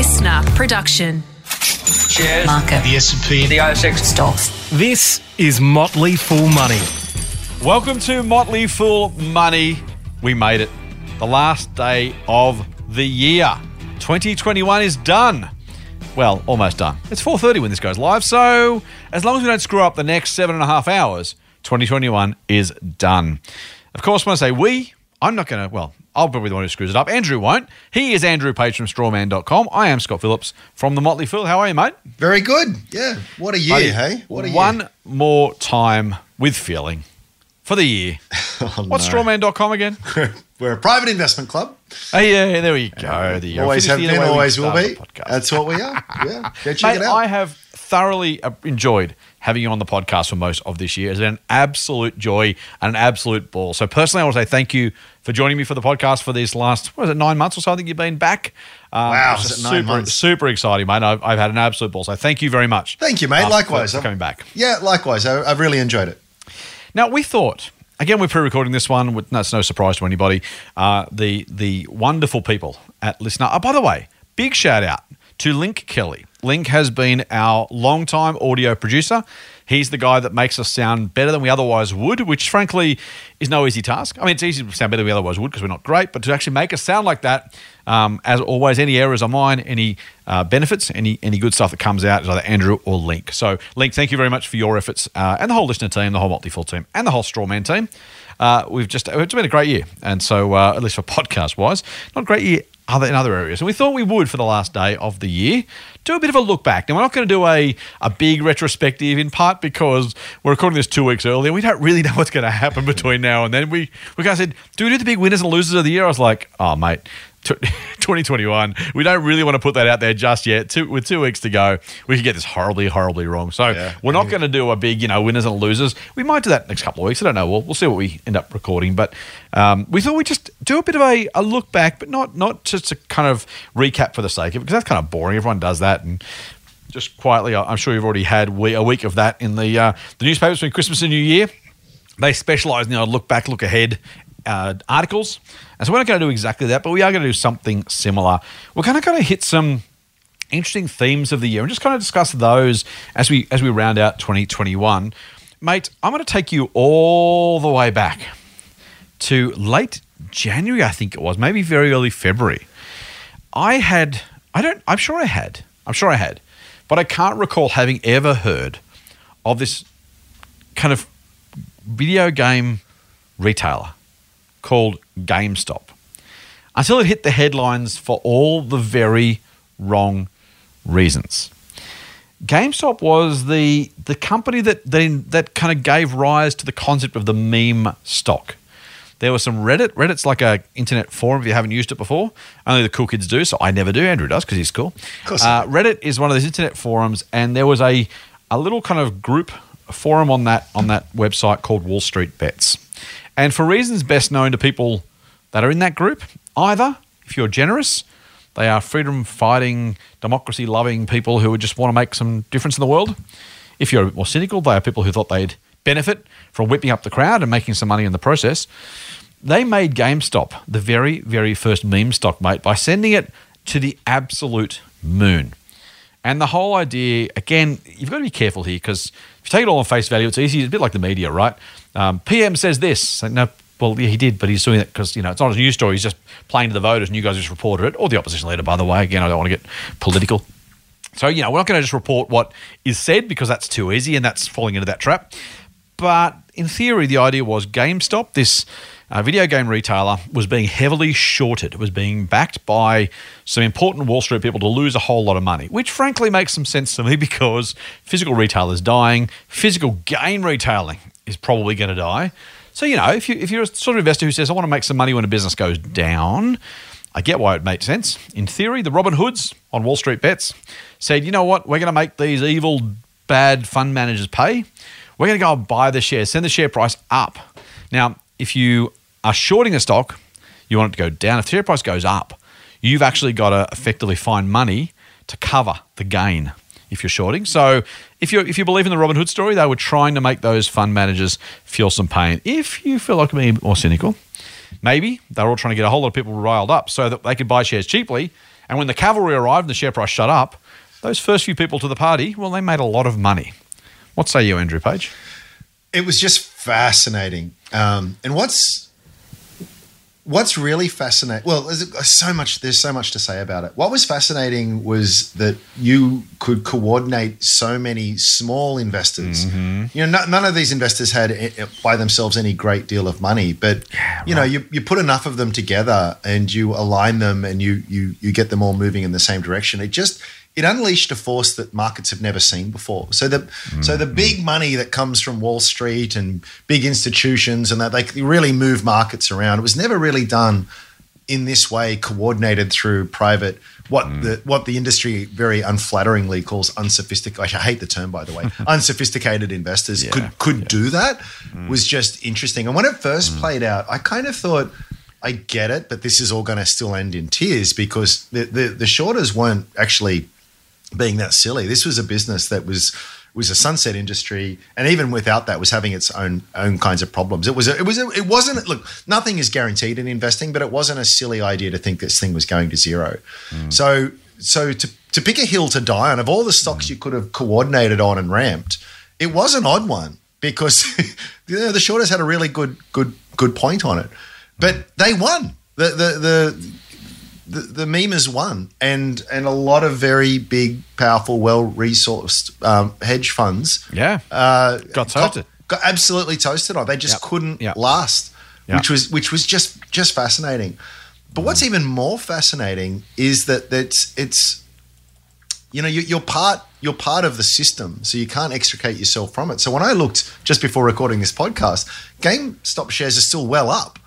listener production. Shares. Market. The S&P. The ASX. Stocks. This is Motley Fool Money. Welcome to Motley Fool Money. We made it. The last day of the year. 2021 is done. Well, almost done. It's 4.30 when this goes live, so as long as we don't screw up the next seven and a half hours, 2021 is done. Of course, when I say we, I'm not going to, well, I'll probably be the one who screws it up. Andrew won't. He is Andrew Page from strawman.com. I am Scott Phillips from the Motley Fool. How are you, mate? Very good. Yeah. What a year, Buddy, hey? What a year. One more time with feeling for the year. Oh, What's no. strawman.com again? We're a private investment club. Oh, yeah, there we go. There you go. Always have been, always will be. podcast. That's what we are. Yeah. Go check Mate, it out. I have thoroughly uh, enjoyed having you on the podcast for most of this year. It's been an absolute joy and an absolute ball. So personally, I want to say thank you for joining me for the podcast for these last, what is it, nine months or so? I think you've been back. Um, Wow, it's is just nine super? Super exciting, mate. I've, I've had an absolute ball. So thank you very much. Thank you, mate. for- Likewise. for I'm- coming back. Yeah, likewise. I, I've really enjoyed it. Now we thought. Again, we're pre-recording this one. with- That's no surprise to anybody. Uh, the the wonderful people at Listener. Oh, by the way, big shout out to Link Kelly. Link has been our long-time audio producer. He's the guy that makes us sound better than we otherwise would, which frankly is no easy task. I mean, it's easy to sound better than we otherwise would because we're not great, but to actually make us sound like that, um, as always, any errors are mine, any uh, benefits, any any good stuff that comes out is either Andrew or Link. So, Link, thank you very much for your efforts uh, and the whole listener team, the whole Motley Fool team, and the whole Strawman team. Uh, we've just it's been a great year, and so uh, at least for podcast wise, not a great year other in other areas. And we thought we would for the last day of the year do a bit of a look back. Now we're not going to do a a big retrospective in part because we're recording this two weeks earlier. We don't really know what's going to happen between now and then. We we of said, do we do the big winners and losers of the year? I was like, oh mate. t- 2021. We don't really want to put that out there just yet. Two, with two weeks to go, we could get this horribly, horribly wrong. So Yeah. we're not going to do a big, you know, winners and losers. We might do that next couple of weeks. I don't know. We'll, we'll see what we end up recording. But um, we thought we'd just do a bit of a, a look back, but not not just to kind of recap for the sake of it, because that's kind of boring. Everyone does that. And just quietly, I'm sure you've already had we, a week of that in the uh, the newspapers between Christmas and New Year. They specialise in you know, look back, look ahead uh, articles. And so we're not going to do exactly that, but we are going to do something similar. We're kind of going to hit some interesting themes of the year and just kind of discuss those as we as we round out 2021. Mate, I'm going to take you all the way back to late January, I think it was, maybe very early February. I had, I don't, I'm sure I had, I'm sure I had, but I can't recall having ever heard of this kind of video game retailer called GameStop until it hit the headlines for all the very wrong reasons. GameStop was the the company that then that kind of gave rise to the concept of the meme stock. There was some Reddit. Reddit's like a internet forum if you haven't used it before. Only the cool kids do, so I never do. Andrew does because he's cool. course Uh, Reddit is one of those internet forums, and there was a a little kind of group forum on that on that website called Wall Street Bets. And for reasons best known to people that are in that group, either if you're generous, they are freedom fighting, democracy loving people who just want to make some difference in the world. If you're a bit more cynical, they are people who thought they'd benefit from whipping up the crowd and making some money in the process. They made GameStop the very, very first meme stock, mate, by sending it to the absolute moon. And the whole idea, again, you've got to be careful here because if you take it all on face value, it's easy. It's a bit like the media, right? Um, PM says this. No, well, yeah, he did, but he's doing it because you know it's not a news story. He's just playing to the voters, and you guys just reported it, or the opposition leader, by the way. Again, I don't want to get political. So you know, we're not going to just report what is said because that's too easy, and that's falling into that trap. But in theory, the idea was GameStop, this uh, video game retailer, was being heavily shorted. It was being backed by some important Wall Street people to lose a whole lot of money, which frankly makes some sense to me because physical retail is dying, physical game retailing is probably going to die. So you know, if you if you're a sort of investor who says I want to make some money when a business goes down, I get why it makes sense. In theory, the Robin Hoods on Wall Street Bets said, you know what, we're going to make these evil, bad fund managers pay. We're going to go and buy the shares, send the share price up. Now, if you are shorting a stock, you want it to go down. If the share price goes up, you've actually got to effectively find money to cover the gain if you're shorting. So if you if you believe in the Robin Hood story, they were trying to make those fund managers feel some pain. If you feel like being more cynical, maybe they're all trying to get a whole lot of people riled up so that they could buy shares cheaply And when the cavalry arrived and the share price shut up, those first few people to the party, well, they made a lot of money. What say you, Andrew Page? It was just fascinating. Um, and what's what's really fascinating well there's so much there's so much to say about it. What was fascinating was that you could coordinate so many small investors. Mm-hmm. you know no, none of these investors had eh, eh, by themselves any great deal of money but you know you, you put enough of them together and you align them and you you you get them all moving in the same direction. It just it unleashed a force that markets have never seen before. So the so the big mm-hmm. money that comes from Wall Street and big institutions and that they really move markets around. It was never really done in this way, coordinated through private what mm. the what the industry very unflatteringly calls unsophisticated. I hate the term by the way. unsophisticated investors Yeah, could could do that mm. was just interesting. And when it first mm. played out, I kind of thought. I get it, but this is all going to still end in tears because the, the, the shorters weren't actually being that silly. This was a business that was was a sunset industry, and even without that, was having its own own kinds of problems. It was a, it was a, it wasn't look. Nothing is guaranteed in investing, but it wasn't a silly idea to think this thing was going to zero. Mm. So so to to pick a hill to die on of all the stocks mm. you could have coordinated on and ramped, it was an odd one because you know, the shorters had a really good good good point on it, but they won. The the the the, the has won, and and a lot of very big, powerful, well resourced um, hedge funds. Yeah. uh, Got toasted. Got, absolutely toasted on. They just Yep. couldn't Yep. last, Yep. which was which was just just fascinating. But what's even more fascinating is that that's it's you know you, you're part you're part of the system, so you can't extricate yourself from it. So when I looked just before recording this podcast, GameStop shares are still well up.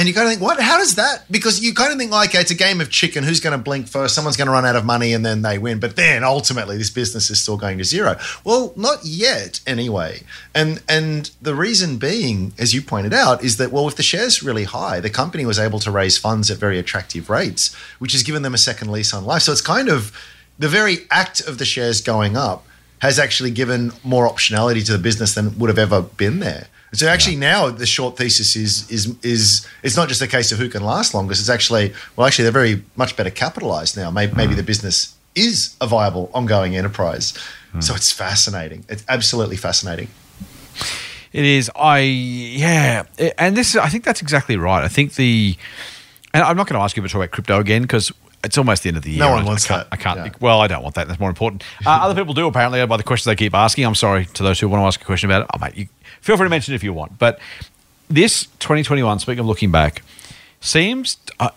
And you kind of think, what? How does that? Because you kind of think, like, it's a game of chicken. Who's going to blink first? Someone's going to run out of money, and then they win. But then ultimately, this business is still going to zero. Well, not yet, anyway. And and the reason being, as you pointed out, is that well, if the shares really high, the company was able to raise funds at very attractive rates, which has given them a second lease on life. So it's kind of the very act of the shares going up has actually given more optionality to the business than would have ever been there. So actually now the short thesis is is is it's not just a case of who can last longest. It's actually well actually they're very much better capitalized now. Maybe, maybe the business is a viable ongoing enterprise. So it's fascinating. It's absolutely fascinating. It is. I yeah, and this is. I think that's exactly right. I think the, and I'm not going to ask you to talk about crypto again because it's almost the end of the year. No one wants I can't, that. I can't. Yeah. Well, I don't want that. That's more important. Uh, other people do apparently by the questions they keep asking. I'm sorry to those who want to ask a question about it. Oh, mate, you feel free to mention it if you want. But this 2021, speaking of looking back, seems. Uh,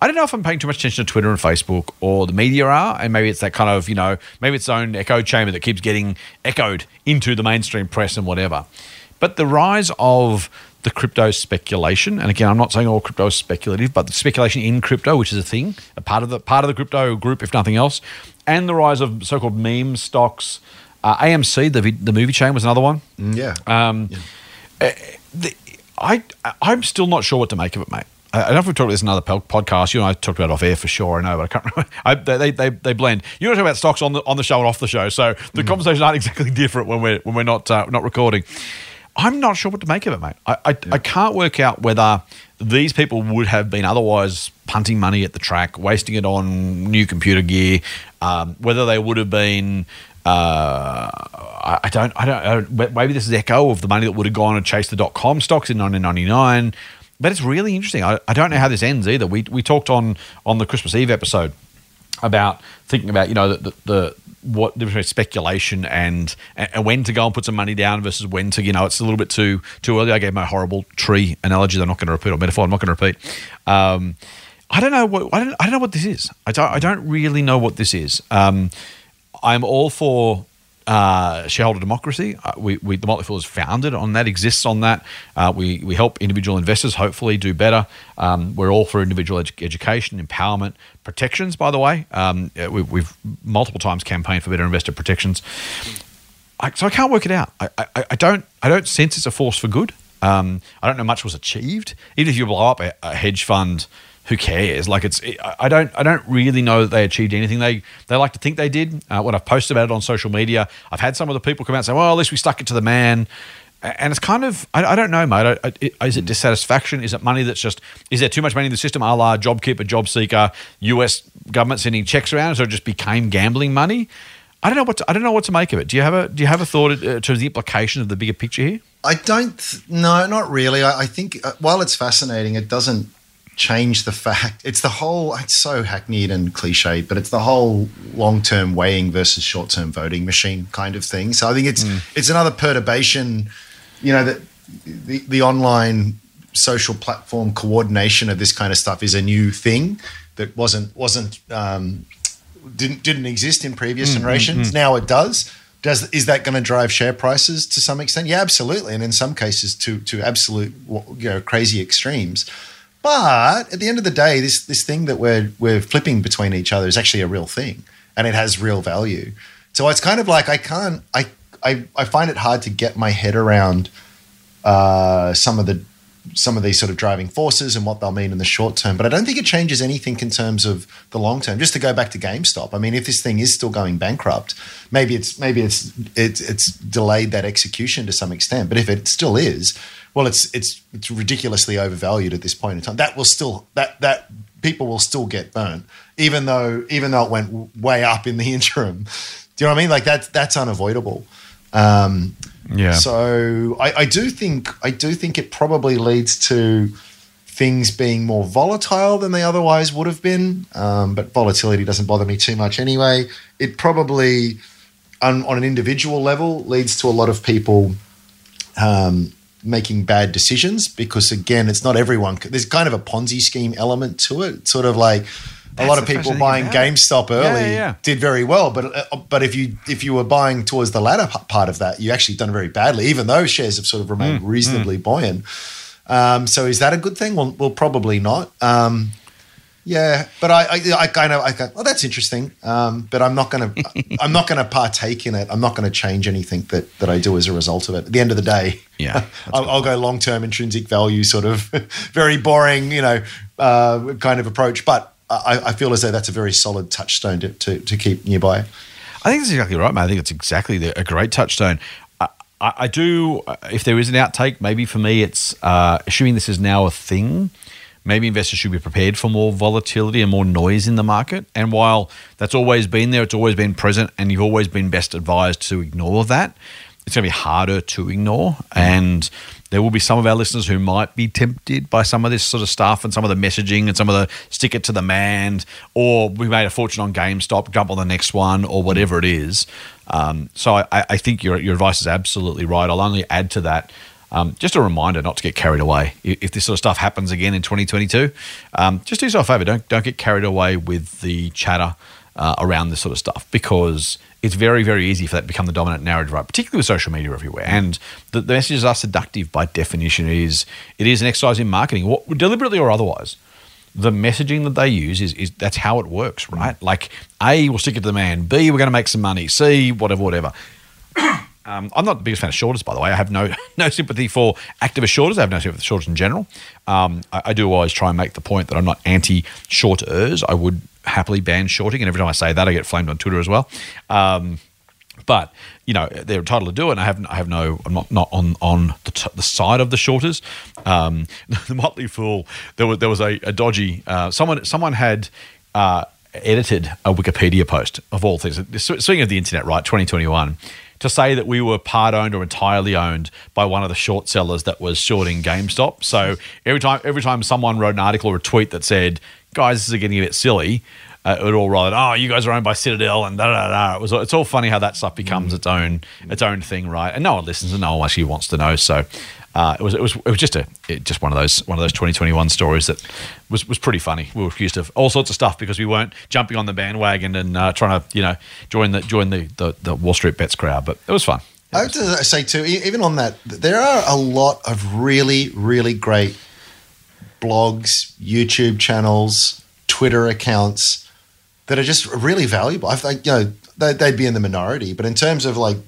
I don't know if I'm paying too much attention to Twitter and Facebook or the media are, and maybe it's that kind of, you know, maybe it's own echo chamber that keeps getting echoed into the mainstream press and whatever. But the rise of the crypto speculation, and again, I'm not saying all crypto is speculative, but the speculation in crypto, which is a thing, a part of the part of the crypto group, if nothing else, and the rise of so-called meme stocks. Uh, AMC, the the movie chain, was another one. Yeah. Um, uh, the, I I'm still not sure what to make of it, mate. I I don't know if we've talked about this in another podcast. You and I talked about it off air for sure. I know, but I can't remember. I, they, they they blend. You don't talk about stocks on the on the show and off the show, so the conversations aren't exactly different when we're when we're not uh, not recording. I'm not sure what to make of it, mate. I I, I can't work out whether these people would have been otherwise punting money at the track, wasting it on new computer gear, um, whether they would have been. Uh, I I don't, I don't, I. Maybe this is echo of the money that would have gone and chased the dot com stocks in 1999. But it's really interesting. I, I don't know how this ends either. We we talked on on the Christmas Eve episode about thinking about you know the, the, the what the speculation and, and when to go and put some money down versus when to you know it's a little bit too too early. I gave my horrible tree analogy. I'm not going to repeat or metaphor. I'm not going to repeat. Um, I don't know what I don't I don't know what this is. I don't I don't really know what this is. Um, I'm all for uh, shareholder democracy. Uh, we, we the Motley Fool is founded on that, exists on that. Uh, we we help individual investors hopefully do better. Um, we're all for individual edu- education, empowerment, protections. By the way, um, we, we've multiple times campaigned for better investor protections. I, so I can't work it out. I, I, I don't I don't sense it's a force for good. Um, I don't know much was achieved. Even if you blow up a, a hedge fund, who cares? Like it's I- don't I don't really know that they achieved anything. They they like to think they did. Uh, when I've posted about it on social media, I've had some of the people come out and say, "Well, at least we stuck it to the man." and it's kind of I, I don't know, mate. I, I, is it dissatisfaction? Is it money that's just is there too much money in the system? A la JobKeeper, job seeker, U.S. government sending checks around, so it just became gambling money. I don't know what to, I don't know what to make of it. Do you have a do you have a thought uh, to the implications of the bigger picture here? I don't. No, not really. I, I think uh, while it's fascinating, it doesn't change the fact. It's the whole. It's so hackneyed and cliched, but it's the whole long-term weighing versus short-term voting machine kind of thing. So I think it's mm. it's another perturbation. You know that the the online social platform coordination of this kind of stuff is a new thing that wasn't wasn't um, didn't didn't exist in previous mm, mm, generations. Now it does. Does is that going to drive share prices to some extent? Yeah, absolutely, and in some cases to to absolute you know crazy extremes. But at the end of the day, this this thing that we're we're flipping between each other is actually a real thing, and it has real value. So it's kind of like I can't I I, I find it hard to get my head around uh, some of the some of these sort of driving forces and what they'll mean in the short term. But I don't think it changes anything in terms of the long term. Just to go back to GameStop, I mean, if this thing is still going bankrupt, maybe it's maybe it's it's it's delayed that execution to some extent. But if it still is, well, it's it's it's ridiculously overvalued at this point in time. That will still that that people will still get burnt, even though even though it went way up in the interim. Do you know what I mean? Like that's that's unavoidable. Um, Yeah. so I, I do think I do think it probably leads to things being more volatile than they otherwise would have been. Um, but volatility doesn't bother me too much anyway. It probably on, on an individual level leads to a lot of people um, making bad decisions because again, it's not everyone. There's kind of a Ponzi scheme element to it. Sort of like a lot of people buying. GameStop early Yeah, yeah, yeah. did very well, but uh, but if you if you were buying towards the latter part of that, you actually done very badly. Even though shares have sort of remained Mm, reasonably buoyant. Um, so is that a good thing? Well, well probably not. Um, yeah, but I, I, I kind of, I go, well, that's interesting. Um, but I'm not going to, I'm not going to partake in it. I'm not going to change anything that that I do as a result of it. At the end of the day, Yeah, I'll, I'll go long term intrinsic value, sort of very boring, you know, uh, kind of approach. But I, I feel as though that's a very solid touchstone to, to, to keep nearby. I think that's exactly right, man. I think it's exactly the, a great touchstone. I, do, if there is an outtake, maybe for me, it's uh, assuming this is now a thing. Maybe investors should be prepared for more volatility and more noise in the market. And while that's always been there, it's always been present, and you've always been best advised to ignore that, it's going to be harder to ignore. And there will be some of our listeners who might be tempted by some of this sort of stuff and some of the messaging and some of the stick it to the man, or we made a fortune on GameStop, jump on the next one, or whatever it is. Um, so I, I think your, your advice is absolutely right. I'll only add to that. Um, just a reminder not to get carried away. If this sort of stuff happens again in 2022, um, just do yourself a favor. Don't don't get carried away with the chatter uh, around this sort of stuff because it's very very easy for that to become the dominant narrative, right? Particularly with social media everywhere, and the, the messages are seductive by definition. It is it is an exercise in marketing, what, deliberately or otherwise. The messaging that they use is, is that's how it works, right? Like A, we'll stick it to the man. B, we're going to make some money. C, whatever, whatever. Um, I'm not the biggest fan of shorters, by the way. I have no no sympathy for activist shorters. I have no sympathy for shorters in general. Um, I, I do always try and make the point that I'm not anti shorters. I would happily ban shorting, and every time I say that, I get flamed on Twitter as well. Um, but you know they're entitled to do it. And I have I have no I'm not not on on the, t- the side of the shorters. Um, the Motley Fool there was there was a, a dodgy uh, someone someone had. Uh, edited a Wikipedia post of all things. Speaking of the internet, right, 2021, to say that we were part owned or entirely owned by one of the short sellers that was shorting GameStop. So every time every time someone wrote an article or a tweet that said, "Guys, this is getting a bit silly," uh, it would all write, "Oh, you guys are owned by Citadel," and da da da. It was it's all funny how that stuff becomes its own its own thing, right? And no one listens and no one actually wants to know. So. Uh, it was it was it was just a it, just one of those one of those 2021 stories that was was pretty funny. We were accused of all sorts of stuff because we weren't jumping on the bandwagon and uh, trying to you know join the join the, the, the Wall Street bets crowd. But it was fun. I have to say too, even on that, there are a lot of really, really great blogs, YouTube channels, Twitter accounts that are just really valuable. I think you know they, they'd be in the minority, but in terms of like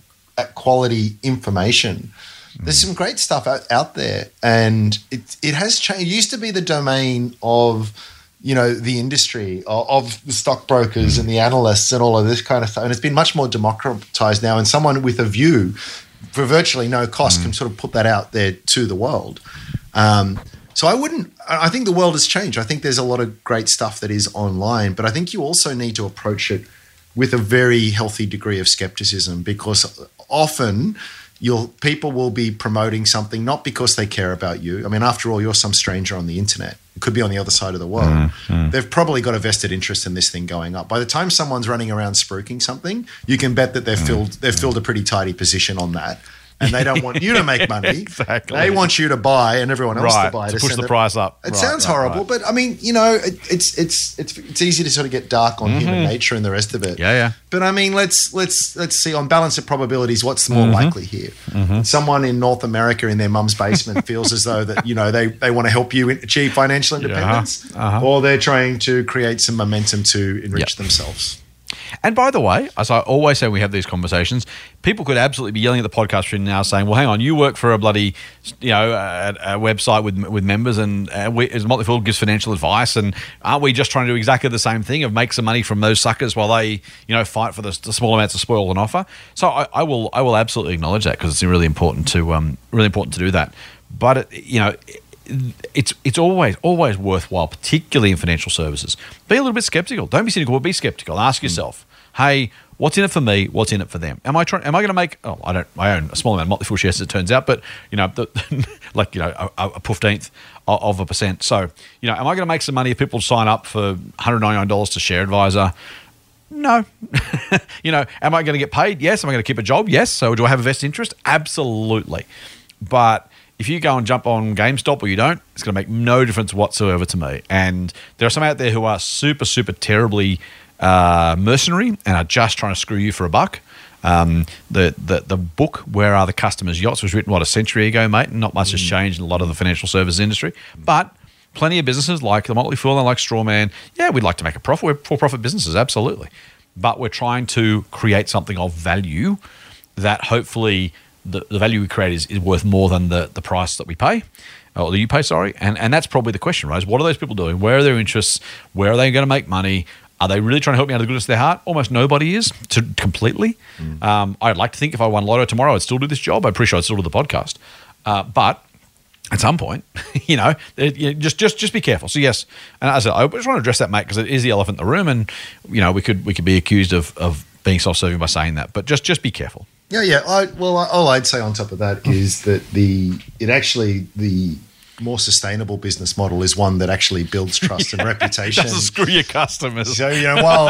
quality information, there's some great stuff out, out there, and it it has changed. It used to be the domain of you know the industry of, of the stockbrokers and the analysts and all of this kind of stuff, and it's been much more democratized now. And someone with a view for virtually no cost can sort of put that out there to the world. Um, so I wouldn't. I think the world has changed. I think there's a lot of great stuff that is online, but I think you also need to approach it with a very healthy degree of skepticism because often you'll people will be promoting something not because they care about you. I mean, after all, you're some stranger on the internet. It could be on the other side of the world. Mm, mm. They've probably got a vested interest in this thing going up. By the time someone's running around spruiking something, you can bet that they've mm, filled they've filled a pretty tidy position on that. And they don't want you to make money. Exactly. They want you to buy and everyone else Right, to buy to push the it- price up. It Right, sounds right, horrible, but I mean, you know, it, it's it's it's it's easy to sort of get dark on human nature and the rest of it. Mm-hmm. Yeah, yeah. But I mean, let's let's let's see on balance of probabilities, what's Mm-hmm. more likely here? Someone in North America in their mum's basement feels as though that you know they they want to help you achieve financial independence, uh-huh. or they're trying to create some momentum to enrich Yep. themselves. And by the way, as I always say, we have these conversations. People could absolutely be yelling at the podcast stream now, saying, "Well, hang on, you work for a bloody, you know, a, a website with with members, and uh, we, Motley Fool gives financial advice, and aren't we just trying to do exactly the same thing of make some money from those suckers while they, you know, fight for the, the small amounts of spoil and offer?" So I, I will I will absolutely acknowledge that because it's really important to um, really important to do that. But it, you know. It's it's always always worthwhile, particularly in financial services. Be a little bit skeptical. Don't be cynical, but be skeptical. Ask hmm. yourself, hey, what's in it for me? What's in it for them? Am I trying? Am I going to make? Oh, I don't. I own a small amount of Motley Fool shares, as it turns out, but you know, the, like you know, a, a fifteenth of, of a percent. So you know, am I going to make some money if people sign up for one hundred ninety nine dollars to Share Advisor? No. you know, am I going to get paid? Yes. Am I going to keep a job? Yes. So do I have a vested interest? Absolutely. But if you go and jump on GameStop or you don't, it's going to make no difference whatsoever to me. And there are some out there who are super, super terribly uh, mercenary and are just trying to screw you for a buck. Um, the, the the book "Where Are the Customers' Yachts" was written what a century ago, mate, and not much has changed in a lot of the financial services industry. But plenty of businesses like the Motley Fool and like Strawman, yeah, we'd like to make a profit. We're for-profit businesses, absolutely, but we're trying to create something of value that hopefully the, the value we create is, is worth more than the, the price that we pay. Or that you pay, sorry, and and that's probably the question, right? Is what are those people doing? Where are their interests? Where are they going to make money? Are they really trying to help me out of the goodness of their heart? Almost nobody is to, completely. Um, I'd like to think if I won Lotto tomorrow, I'd still do this job. I'm pretty sure I'd still do the podcast. Uh, but at some point, you know, it, you just just just be careful. So yes, and as I, said, I just want to address that, mate, because it is the elephant in the room, and you know, we could we could be accused of of being self-serving by saying that, but just just be careful. Yeah, yeah. I, well, all I'd say on top of that is that the it actually the more sustainable business model is one that actually builds trust and reputation. Doesn't screw your customers. So you know, while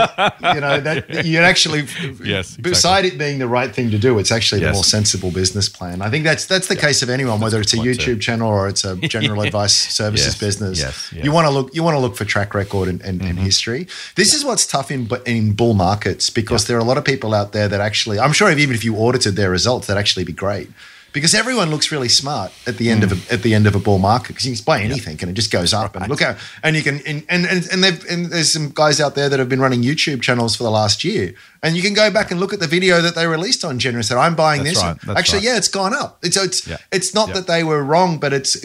you know that you actually, Yes, exactly. beside it being the right thing to do, it's actually the more sensible business plan. I think that's that's the case of anyone, whether it's a YouTube too. channel or it's a general advice services Yes, business. yes, yes. You want to look you want to look for track record and, and, Mm-hmm. and history. This is what's tough in in bull markets because there are a lot of people out there that actually, I'm sure even if you audited their results, that'd actually be great. Because everyone looks really smart at the end of Mm. a, at the end of a bull market because you can buy anything and it just goes up and look out and you can and and and, and, they've, and there's some guys out there that have been running YouTube channels for the last year and you can go back and look at the video that they released on and say I'm buying That's this. right, Actually, right. yeah, it's gone up. It's it's Yeah. it's not Yeah. that they were wrong, but it's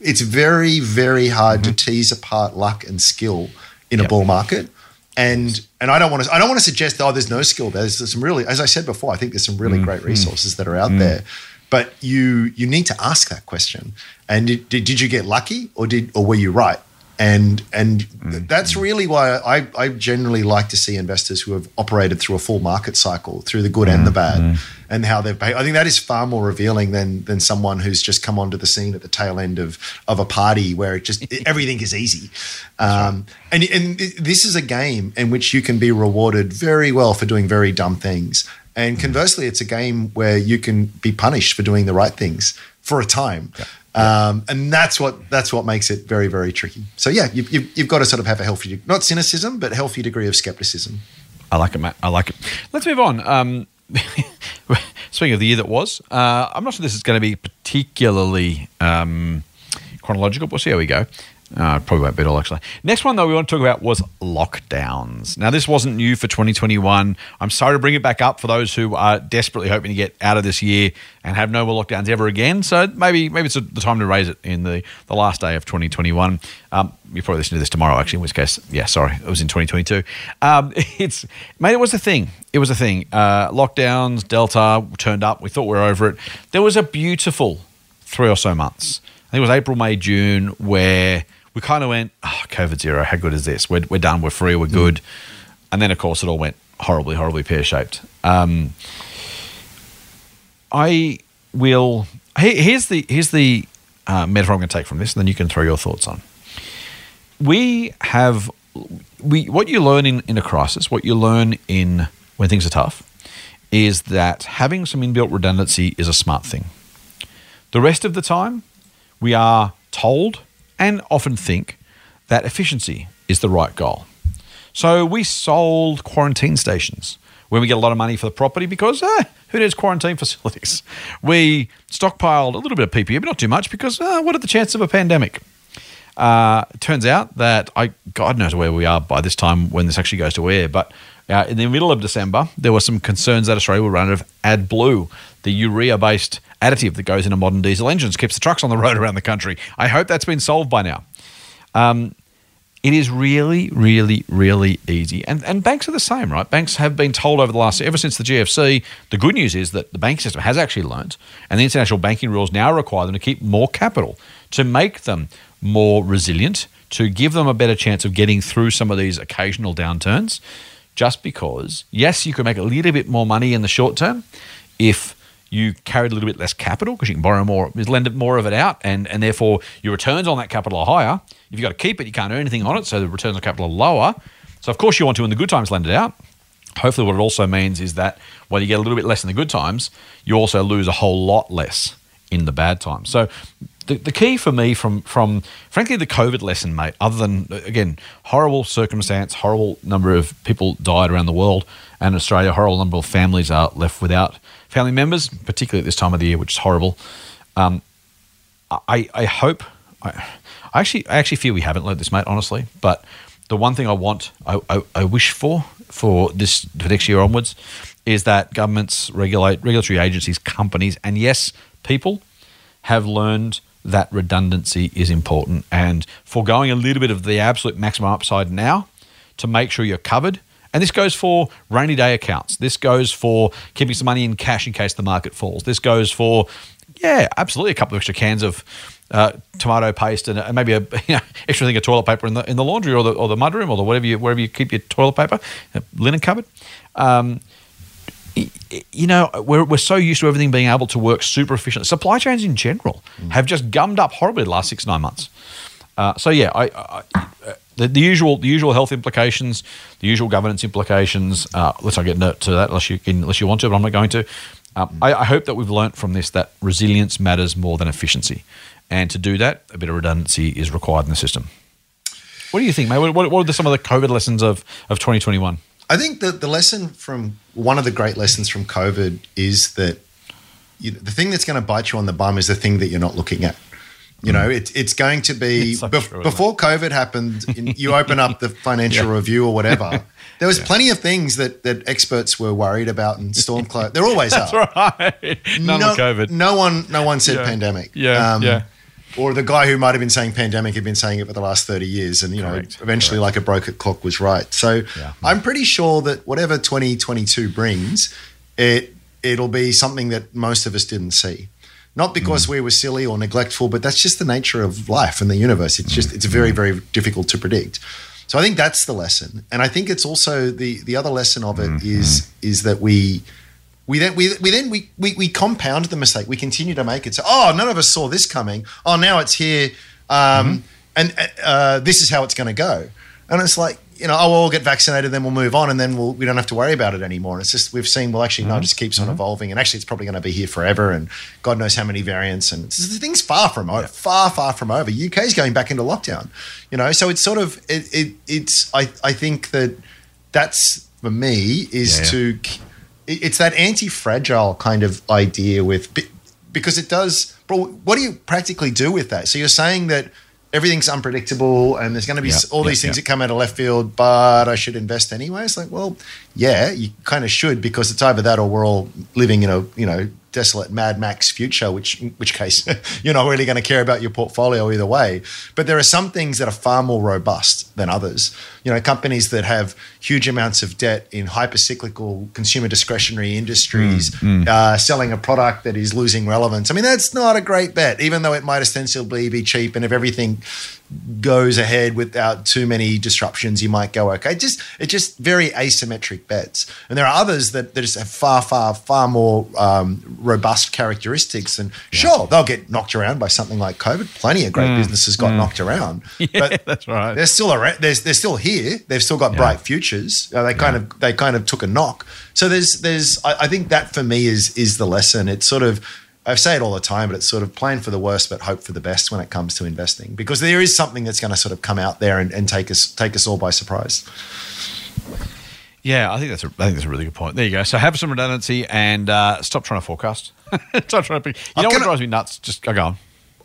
it's very very hard Mm-hmm. to tease apart luck and skill in a bull market. And and I don't want to I don't want to suggest oh there's no skill there. There's, there's some really as I said before I think there's some really great resources that are out there, but you you need to ask that question. And did, did, you get lucky or did or were you right? And and that's really why I, I generally like to see investors who have operated through a full market cycle, through the good and the bad, and how they've paid. I think that is far more revealing than than someone who's just come onto the scene at the tail end of of a party where it just everything is easy. Um, and and this is a game in which you can be rewarded very well for doing very dumb things. And conversely, it's a game where you can be punished for doing the right things for a time. Um, and that's what that's what makes it very very tricky. So yeah, you've, you've, you've got to sort of have a healthy, not cynicism, but healthy degree of skepticism. I like it, Matt. I like it. Let's move on. Um, speaking of the year that was, uh, I'm not sure this is going to be particularly um, chronological. We'll see how we go. Uh, probably won't be at all, actually. Next one, though, we want to talk about was lockdowns. Now, this wasn't new for 2021. I'm sorry to bring it back up for those who are desperately hoping to get out of this year and have no more lockdowns ever again. So maybe maybe it's the time to raise it in the, the last day of 2021. Um, you're probably listening to this tomorrow, actually, in which case, yeah, sorry, it was in 2022. Um, it's mate, it was a thing. It was a thing. Uh, lockdowns, Delta turned up. We thought we were over it. There was a beautiful three or so months. I think it was April, May, June, where we kind of went, oh, COVID zero, how good is this? We're, we're done, we're free, we're good. And then, of course, it all went horribly, horribly pear shaped. Um, I will. Here, here's the here's the uh, metaphor I'm going to take from this, and then you can throw your thoughts on. We have we what you learn in, in a crisis, what you learn in when things are tough, is that having some inbuilt redundancy is a smart thing. The rest of the time, we are told and often think that efficiency is the right goal. So we sold quarantine stations when we get a lot of money for the property because eh, who needs quarantine facilities? We stockpiled a little bit of PPE, but not too much because uh, what are the chances of a pandemic? Uh, it turns out that I God knows where we are by this time when this actually goes to air, but uh, in the middle of December, there were some concerns that Australia would run out of AdBlue, the urea-based additive that goes into modern diesel engines, keeps the trucks on the road around the country. I hope that's been solved by now. Um, it is really, really, really easy. And, and banks are the same, right? Banks have been told over the last, ever since the GFC, the good news is that the banking system has actually learnt, and the international banking rules now require them to keep more capital to make them more resilient, to give them a better chance of getting through some of these occasional downturns. Just because, yes, you could make a little bit more money in the short term if you carried a little bit less capital because you can borrow more, lend more of it out, and, and therefore your returns on that capital are higher. If you've got to keep it, you can't earn anything on it, so the returns on capital are lower. So, of course, you want to, in the good times, lend it out. Hopefully, what it also means is that while you get a little bit less in the good times, you also lose a whole lot less in the bad times. So, the, the key for me from from frankly the COVID lesson, mate, other than again horrible circumstance, horrible number of people died around the world, and Australia, horrible number of families are left without family members, particularly at this time of the year, which is horrible. Um, I I hope I, I actually I actually feel we haven't learned this, mate. Honestly, but the one thing I want, I, I, I wish for for this for next year onwards, is that governments, regulate regulatory agencies, companies, and yes, people have learned that redundancy is important and foregoing a little bit of the absolute maximum upside now to make sure you're covered. And this goes for rainy day accounts. This goes for keeping some money in cash in case the market falls. This goes for, yeah, absolutely a couple of extra cans of uh, tomato paste and, and maybe a you know, extra thing of toilet paper in the in the laundry or the or the mudroom or the whatever you wherever you keep your toilet paper, linen cupboard. Um, you know, we're, we're so used to everything being able to work super efficiently. Supply chains in general mm. have just gummed up horribly the last six nine months. Uh, so yeah, I, I, uh, the, the, usual the usual health implications, the usual governance implications. Uh, let's not get into that unless you unless you want to, but I'm not going to. Um, I, I, hope that we've learnt from this that resilience matters more than efficiency, and to do that, a bit of redundancy is required in the system. What do you think, mate? What, what, are some of the COVID lessons of, of 2021? I think that the lesson from one of the great lessons from COVID is that you the thing that's going to bite you on the bum is the thing that you're not looking at. You know, it, it's going to be so be- true, before COVID happened. you open up the financial yeah. review or whatever. There was yeah. plenty of things that, that experts were worried about and storm closed. There always That's are. That's right. None no, COVID. No one, no one said yeah. pandemic. Yeah, um, yeah or the guy who might have been saying pandemic had been saying it for the last 30 years and you Correct. know eventually Correct. like a broken clock was right so i'm pretty sure that whatever 2022 brings it it'll be something that most of us didn't see not because mm. we were silly or neglectful but that's just the nature of life and the universe it's just it's very mm. very difficult to predict so i think that's the lesson and i think it's also the the other lesson of it mm-hmm. is is that we we then we, we then we, we we compound the mistake. We continue to make it. So oh, none of us saw this coming. Oh, now it's here, um, mm-hmm. and uh, this is how it's going to go. And it's like you know, oh, we'll all get vaccinated, then we'll move on, and then we'll, we don't have to worry about it anymore. And it's just we've seen well, actually, mm-hmm. no, it just keeps on mm-hmm. evolving, and actually, it's probably going to be here forever, and God knows how many variants. And the thing's far from over, yeah. far far from over. UK is going back into lockdown, you know. So it's sort of it, it it's I I think that that's for me is yeah. to it's that anti-fragile kind of idea with because it does. Bro, what do you practically do with that? So you're saying that everything's unpredictable and there's going to be Yep, all yep, these things yep. that come out of left field, but I should invest anyway. It's like, well, yeah, you kind of should because it's either that or we're all living in a you know desolate Mad Max future, which in which case you're not really going to care about your portfolio either way. But there are some things that are far more robust than others. You know, companies that have huge amounts of debt in hyper cyclical consumer discretionary industries, Uh, selling a product that is losing relevance. I mean, that's not a great bet, even though it might ostensibly be cheap. And if everything goes ahead without too many disruptions, you might go okay. Just it's just very asymmetric bets, and there are others that, that just have far, far, far more um, robust characteristics. And sure, they'll get knocked around by something like COVID. Plenty of great businesses got knocked around, but that's right. they're still around. They're, they're still here. They've still got bright futures. Uh, they kind of they kind of took a knock. So there's there's I, I think that for me is is the lesson. It's sort of I say it all the time, but it's sort of plan for the worst but hope for the best when it comes to investing because there is something that's going to sort of come out there and, and take us take us all by surprise. Yeah, I think that's a, I think that's a really good point. There you go. So have some redundancy and uh, stop trying to forecast. stop trying to. Pick. You know what drives me nuts? Just go on.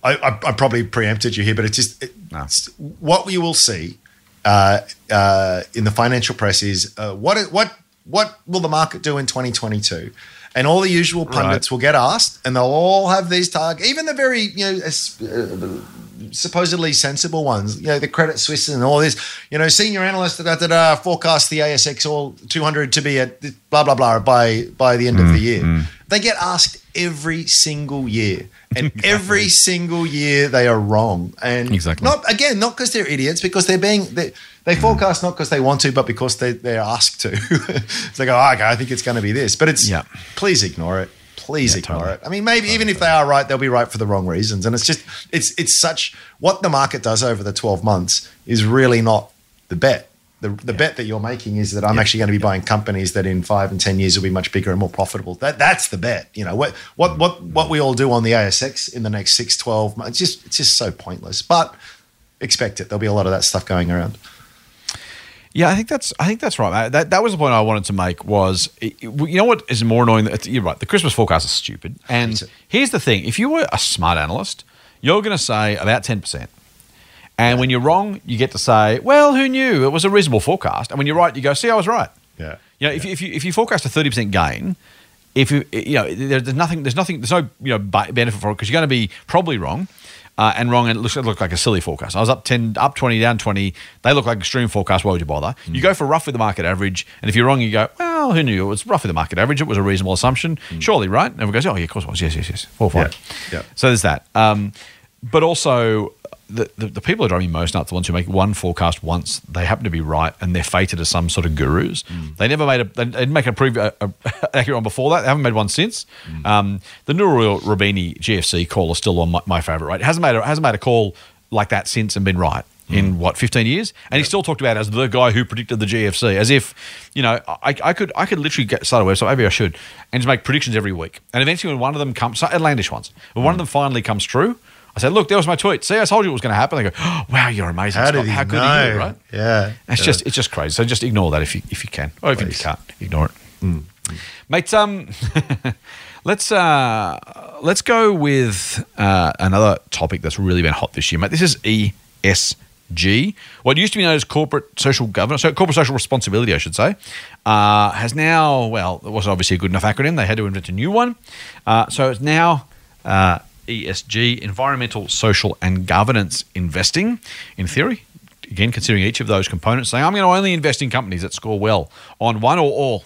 I, I, I probably preempted you here, but it's just it, No. it's- what you will see uh, uh, in the financial press is uh, what what what will the market do in 2022? And all the usual pundits will get asked, and they'll all have these targets. Even the very you know uh, supposedly sensible ones, you know, the Credit Suisse and all this, you know, senior analysts da, da, da, forecast the ASX all 200 to be at blah blah blah by by the end of the mm, year. Mm. They get asked every single year, and every single year they are wrong. And Exactly. not again, not because they're idiots, because they're being they, they mm. forecast not because they want to, but because they they're asked to. it's like, oh, okay, I think it's going to be this, but it's Yeah. please ignore it. Please Yeah, ignore totally. it. I mean, maybe even if they are right, they'll be right for the wrong reasons. And it's just it's it's such what the market does over the twelve months is really not the bet. The, the bet that you're making is that I'm actually going to be buying companies that in five and ten years will be much bigger and more profitable. That that's the bet. You know what what what mm. what mm. we all do on the ASX in the next six, 12 months. It's just it's just so pointless. But expect it. There'll be a lot of that stuff going around. Yeah, I think that's I think that's right. That that was the point I wanted to make. Was it- it- you know what is more annoying? That you're right. The Christmas forecast is stupid. And here's the thing: if you were a smart analyst, you're going to say about ten percent. And when you're wrong, you get to say, "Well, who knew? It was a reasonable forecast." And when you're right, you go, "See, I was right." Yeah. You know, if, you- if you if you forecast a thirty percent gain, if you you know there's nothing there's nothing there's no you know benefit for it because you're going to be probably wrong. Uh, and wrong, and it looks it looked like a silly forecast. I was up ten, up twenty, down twenty. They look like extreme forecast. Why would you bother? Mm. You go for roughly the market average, and if you're wrong, you go, well, who knew? It was roughly the market average. It was a reasonable assumption, surely, right? And everyone goes, oh yeah, of course it was. Yes, yes, yes. Four, five. Mm. Yeah, yeah. So there's that. Um, but also, the, the, the people that drive me most nuts, the ones who make one forecast once, they happen to be right, and they're fated as some sort of gurus. Mm. They never made a, they didn't make a, previ- a, a accurate one before that. They haven't made one since. Mm. Um, the Roubini GFC call is still on my, my favorite. Right, It hasn't made a, hasn't made a call like that since and been right. Mm. In what fifteen years, and he's still talked about as the guy who predicted the GFC, as if you know I, I could I could literally get start a website, maybe I should, and just make predictions every week. And eventually, when one of them comes, so outlandish ones, when one of them finally comes true, I said, "Look, there was my tweet. See, I told you it was going to happen." They go, oh, "Wow, you're amazing, How Scott. did he How could know? do it, right?" Yeah. It's Yeah. just it's just crazy. So just ignore that if you if you can, or if you can't, ignore it, mate. Um, let's uh let's go with uh, another topic that's really been hot this year, mate. This is ESG. What used to be known as corporate social governance, so corporate social responsibility, I should say, uh, has now well, it wasn't obviously a good enough acronym. They had to invent a new one. Uh, so it's now. ESG, environmental, social, and governance investing. In theory, again, considering each of those components, saying I'm going to only invest in companies that score well on one or all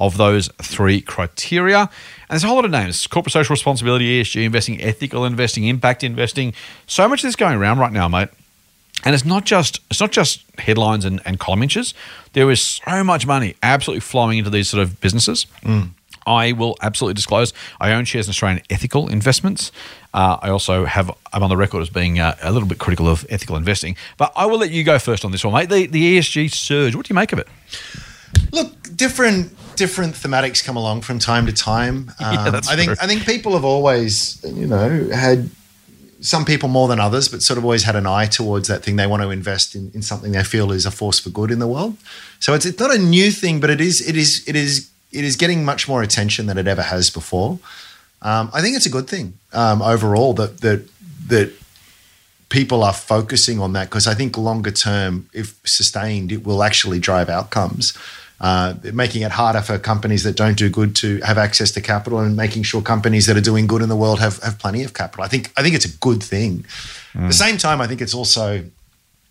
of those three criteria. And there's a whole lot of names corporate social responsibility, ESG investing, ethical investing, impact investing. So much of this going around right now, mate. And it's not just it's not just headlines and, and column inches. There is so much money absolutely flowing into these sort of businesses. Mm. I will absolutely disclose I own shares in Australian Ethical Investments. Uh, I also have I'm on the record as being uh, a little bit critical of ethical investing. But I will let you go first on this one, mate. The, the ESG surge. What do you make of it? Look, different different thematics come along from time to time. Yeah, Um, that's I think true. I think people have always, you know, had some people more than others, but sort of always had an eye towards that thing. They want to invest in, in something they feel is a force for good in the world. So it's, it's not a new thing, but it is it is it is it is getting much more attention than it ever has before. Um, I think it's a good thing um, overall that that that people are focusing on that because I think longer term, if sustained, it will actually drive outcomes. Uh, making it harder for companies that don't do good to have access to capital and making sure companies that are doing good in the world have, have plenty of capital. I think I think it's a good thing. At the same time, I think it's also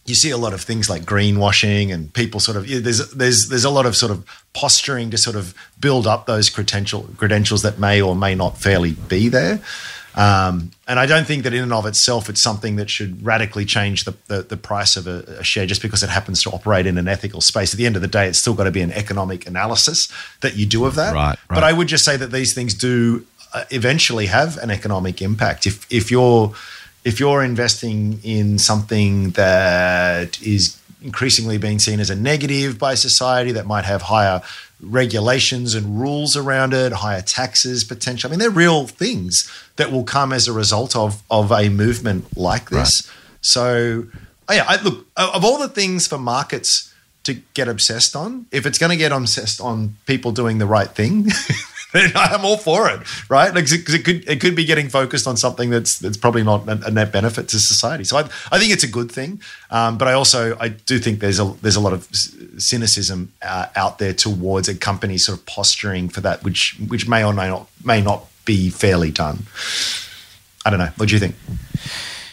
you see a lot of things like greenwashing and people sort of there's there's there's a lot of sort of posturing to sort of build up those credential credentials that may or may not fairly be there. Um, and I don't think that in and of itself it's something that should radically change the, the, the price of a, a, share just because it happens to operate in an ethical space. At the end of the day, it's still got to be an economic analysis that you do of that. Right, right. But I would just say that these things do uh, eventually have an economic impact. If if you're if you're investing in something that is increasingly being seen as a negative by society that might have higher regulations and rules around it, higher taxes potential. I mean, they're real things that will come as a result of of a movement like this. Right. So, oh yeah, I, look of all the things for markets to get obsessed on, if it's going to get obsessed on people doing the right thing. I'm all for it, right? Because it could it could be getting focused on something that's that's probably not a, net benefit to society. So I, I think it's a good thing, um, but I also I do think there's a there's a lot of cynicism uh, out there towards a company sort of posturing for that, which which may or may not may not be fairly done. I don't know. What do you think?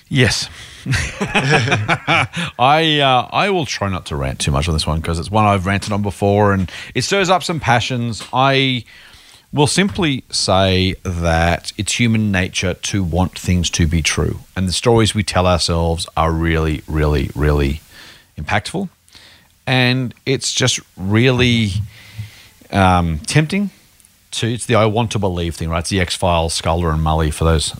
Yes. I uh, I will try not to rant too much on this one because it's one I've ranted on before and it stirs up some passions. I will simply say that it's human nature to want things to be true, and the stories we tell ourselves are really, really, really impactful, and it's just really um, tempting to. It's the I want to believe thing, right? It's the X Files, Scully and Mully for those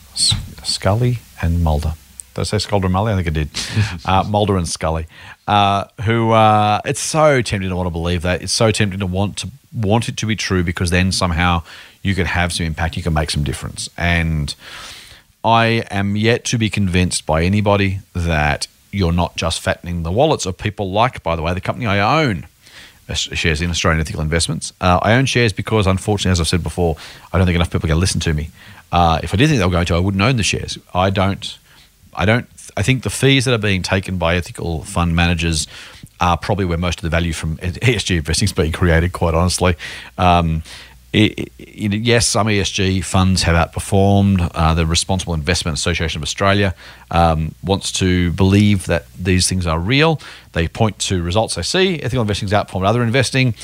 Scully and Mulder. Did I say and Mully? I think I did. uh, Mulder and Scully, uh, who uh, it's so tempting to want to believe that. It's so tempting to want to want it to be true because then somehow you could have some impact, you can make some difference. And I am yet to be convinced by anybody that you're not just fattening the wallets of people like, by the way, the company I own shares in Australian Ethical Investments. Uh, I own shares because, unfortunately, as I've said before, I don't think enough people are going to listen to me. Uh, if I did think they were going to, I wouldn't own the shares. I don't. I don't. I think the fees that are being taken by ethical fund managers are probably where most of the value from ESG investing is being created. Quite honestly. Um, it, it, yes, some ESG funds have outperformed. Uh, the Responsible Investment Association of Australia um, wants to believe that these things are real. They point to results they see. Ethical investing has outperformed other investing.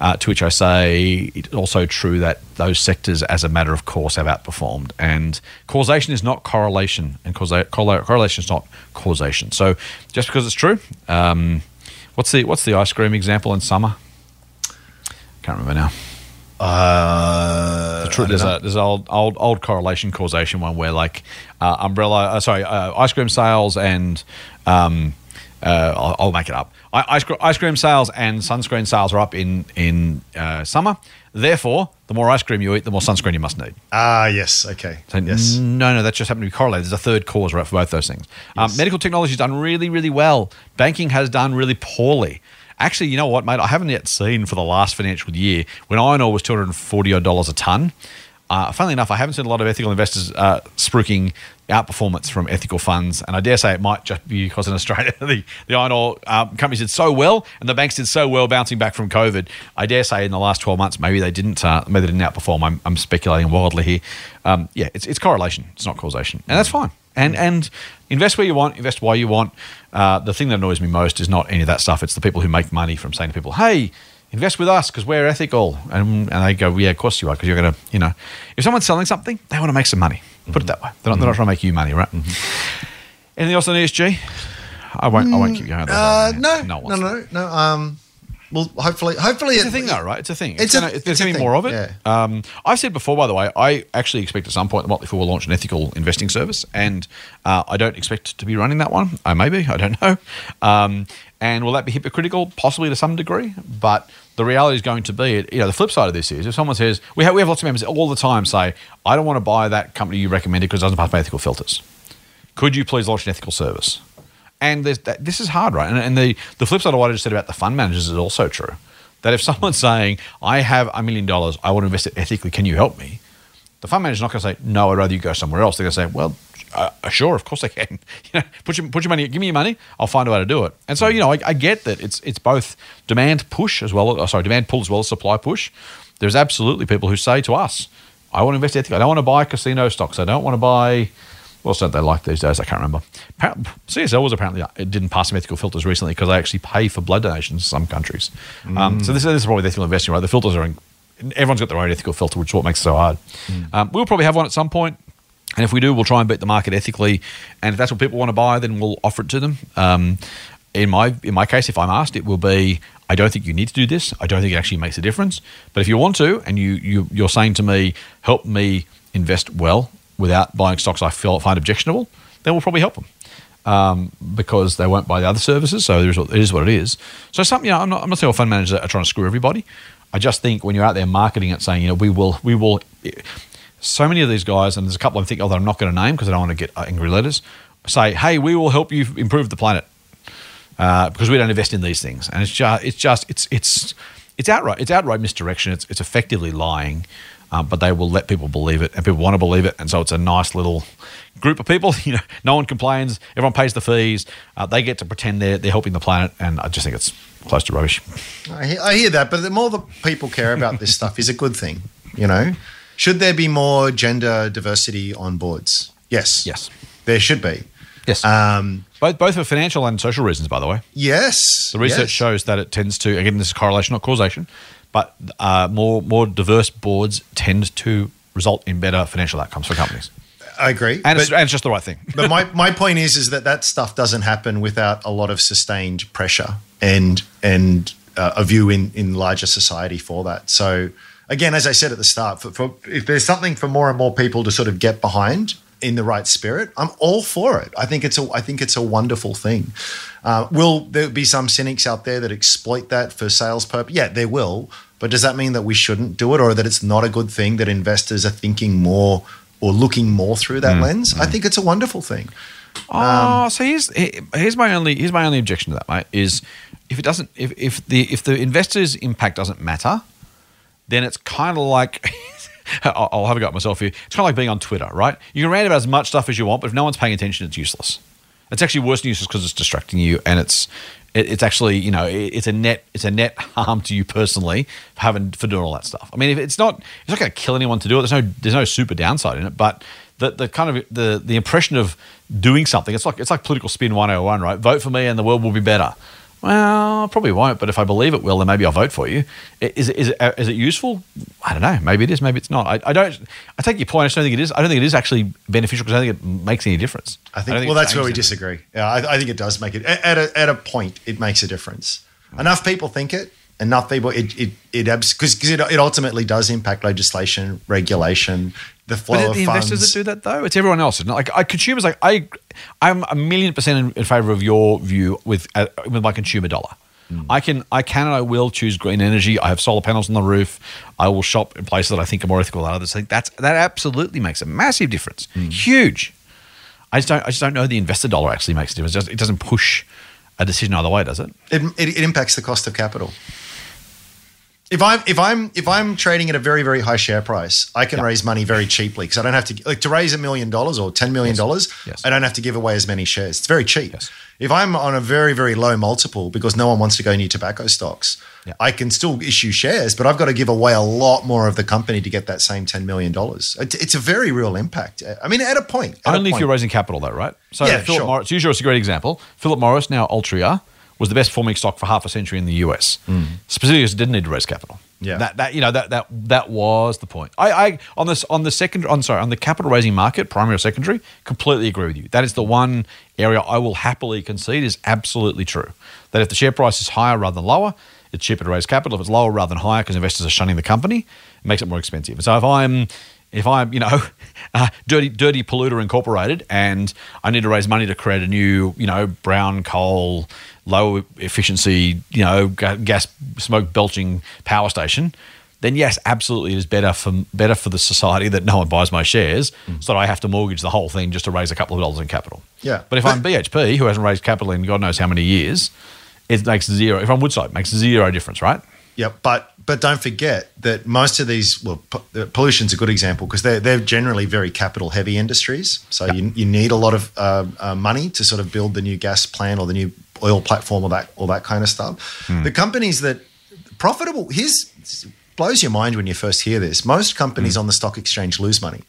Uh, to which I say it's also true that those sectors, as a matter of course, have outperformed. And causation is not correlation, and causa- correlation is not causation. So just because it's true, um, what's the what's the ice cream example in summer? Can't remember now. Uh, the there's a there's an old old old correlation causation one where like uh, umbrella uh, sorry uh, ice cream sales and um, uh, I'll, I'll, make it up ice, ice cream sales and sunscreen sales are up in in uh, summer. Therefore the more ice cream you eat the more sunscreen you must need. Ah yes. Okay. So yes. no no that just happened to be correlated. There's a third cause right for both those things. Um, yes. um, medical technology has done really really well. Banking has done really poorly. Actually, you know what, mate? I haven't yet seen for the last financial year when iron ore was two hundred and forty odd dollars a ton. Uh, funnily enough, I haven't seen a lot of ethical investors uh, spruiking outperformance from ethical funds, and I dare say it might just be because in Australia the, the iron ore uh, companies did so well and the banks did so well bouncing back from COVID. I dare say in the last twelve months maybe they didn't uh, maybe they didn't outperform. I'm, I'm speculating wildly here. Um, yeah, it's, it's correlation, it's not causation, and that's fine. And and invest where you want, invest why you want. Uh, the thing that annoys me most is not any of that stuff. It's the people who make money from saying to people, "Hey, invest with us because we're ethical," and, and they go, "Yeah, of course you are, because you're going to, you know, if someone's selling something, they want to make some money. Mm-hmm. Put it that way. They're not, mm-hmm. they're not trying to make you money, right? Mm-hmm. Anything else on ESG? I won't. I won't keep going. Uh, no, no, no, no, no. Um, well, hopefully, hopefully it's it, a thing, though, right? It's a thing. It's, it's gonna, a, there's going to be more of it. Yeah. Um, I've said before, by the way, I actually expect at some point the Motley Fool will launch an ethical investing service, and uh, I don't expect to be running that one. I may be, I don't know. Um, and will that be hypocritical? Possibly to some degree, but the reality is going to be, you know, the flip side of this is if someone says we have we have lots of members all the time say, I don't want to buy that company you recommended because it doesn't pass my ethical filters. Could you please launch an ethical service? And this is hard, right? And, and, the, the flip side of what I just said about the fund managers is also true. That if someone's saying, I have a million dollars, I want to invest it ethically, can you help me? The fund manager's not going to say, no, I'd rather you go somewhere else. They're going to say, well, uh, uh, sure, of course I can. you know, put your, put your money, give me your money, I'll find a way to do it. And so, you know, I, I get that it's it's both demand push as well, oh, sorry, demand pull as well as supply push. There's absolutely people who say to us, I want to invest ethically. I don't want to buy casino stocks. I don't want to buy what else don't they like these days? I can't remember. CSL was apparently it didn't pass some ethical filters recently because they actually pay for blood donations in some countries. Um, so this, this is probably the ethical investing, right? The filters are in, everyone's got their own ethical filter, which is what makes it so hard. Um, we'll probably have one at some point. And if we do, we'll try and beat the market ethically. And if that's what people want to buy, then we'll offer it to them. Um, in my in my case, if I'm asked, it will be I don't think you need to do this. I don't think it actually makes a difference. But if you want to, and you, you you're saying to me, help me invest well without buying stocks I feel find objectionable, then we'll probably help them. Um, because they won't buy the other services, so it is what it is. So, something you know, I'm not, I'm not saying all fund managers are trying to screw everybody. I just think when you're out there marketing it, saying, you know, we will, we will, so many of these guys, and there's a couple I think that I'm not going to name because I don't want to get angry letters, say, hey, we will help you improve the planet uh, because we don't invest in these things, and it's just, it's just, it's, it's, it's outright, it's outright misdirection. It's, it's effectively lying, um, but they will let people believe it, and people want to believe it, and so it's a nice little group of people. You know, no one complains, everyone pays the fees, uh, they get to pretend they're they're helping the planet, and I just think it's close to rubbish. I hear, I hear that, but the more the people care about this stuff is a good thing. You know, should there be more gender diversity on boards? Yes, Yes, there should be. yes, Um, both both for financial and social reasons, by the way. yes, The research yes. shows that it tends to again this is correlation, not causation, but uh, more more diverse boards tend to result in better financial outcomes for companies, I agree, and, it's, and it's just the right thing. but my my point is is that that stuff doesn't happen without a lot of sustained pressure and and uh, a view in in larger society for that. So again, as I said at the start, for, for if there's something for more and more people to sort of get behind in the right spirit, I'm all for it. I think it's a I think it's a wonderful thing. Uh, will there be some cynics out there that exploit that for sales purpose? Yeah, there will. But does that mean that we shouldn't do it, or that it's not a good thing that investors are thinking more or looking more through that mm, lens? I mm. think it's a wonderful thing. Oh, um, so here's here's my only here's my only objection to that, mate. Is if it doesn't if if the if the investor's impact doesn't matter, then it's kind of like. I'll have a go at myself here. It's kind of like being on Twitter, right? You can rant about as much stuff as you want, but if no one's paying attention, it's useless. It's actually worse than useless because it's distracting you, and it's it, it's actually you know it, it's a net it's a net harm to you personally for having for doing all that stuff. I mean, if it's not it's not going to kill anyone to do it. There's no there's no super downside in it, but the the kind of the the impression of doing something it's like it's like political spin 101, right? Vote for me and the world will be better. Well, I probably won't, but if I believe it will, then maybe I'll vote for you. I- Is it, is it, uh, is it useful? I don't know. Maybe it is. Maybe it's not. I, I don't. I take your point. I just don't think it is. I don't think it is actually beneficial because I don't think it makes any difference. I don't think. well, that's where we anything. disagree. Yeah, I, I think it does make it at a, at a point. It makes a difference. Enough people think it. Enough people. It it it because it, it ultimately does impact legislation, regulation, the flow But of the funds. investors that do that though, it's everyone else. It's not like I, consumers. Like I, I'm a million percent in, in favor of your view with uh, with my consumer dollar. Hmm. I can, I can, and I will choose green energy. I have solar panels on the roof. I will shop in places that I think are more ethical than others. I think that's that absolutely makes a massive difference. Hmm. Huge. I just don't, I just don't know the investor dollar actually makes a difference. It doesn't- It doesn't push a decision either way, does it? it, it, it impacts the cost of capital. If I'm if I'm if I'm trading at a very very high share price, I can Yep. raise money very cheaply because I don't have to like to raise a million dollars or ten million dollars. Yes. I don't have to give away as many shares. It's very cheap. Yes. If I'm on a very very low multiple because no one wants to go near tobacco stocks, Yeah. I can still issue shares, but I've got to give away a lot more of the company to get that same ten million dollars. It's, a very real impact. I mean, at a point, at a Only if you're raising capital, though, right? So Yeah, Philip sure. Morris, use yours as a great example. Philip Morris, now Altria, was the best performing stock for half a century in the US. Specifically, because it didn't need to raise capital. Yeah. that, that you know that that that was the point. I, I on this on the second on sorry on the capital raising market, primary or secondary, completely agree with you. That is the one area I will happily concede is absolutely true. That if the share price is higher rather than lower, it's cheaper to raise capital. If it's lower rather than higher because investors are shunning the company, it makes it more expensive. So if I'm if I'm, you know, uh, dirty, dirty polluter incorporated, and I need to raise money to create a new, you know, brown coal, low efficiency, you know, gas smoke belching power station, then yes, absolutely, it is better for better for the society that no one buys my shares, so that I have to mortgage the whole thing just to raise a couple of dollars in capital. Yeah. but if I'm BHP, who hasn't raised capital in God knows how many years, it makes zero. If I'm Woodside, it makes zero difference, right? Yep, but but don't forget that most of these well, po- pollution's a good example because they're they're generally very capital heavy industries. So you, you need a lot of uh, uh, money to sort of build the new gas plant or the new oil platform or that all that kind of stuff. Hmm. The companies that profitable here's blows your mind when you first hear this. Most companies hmm. on the stock exchange lose money.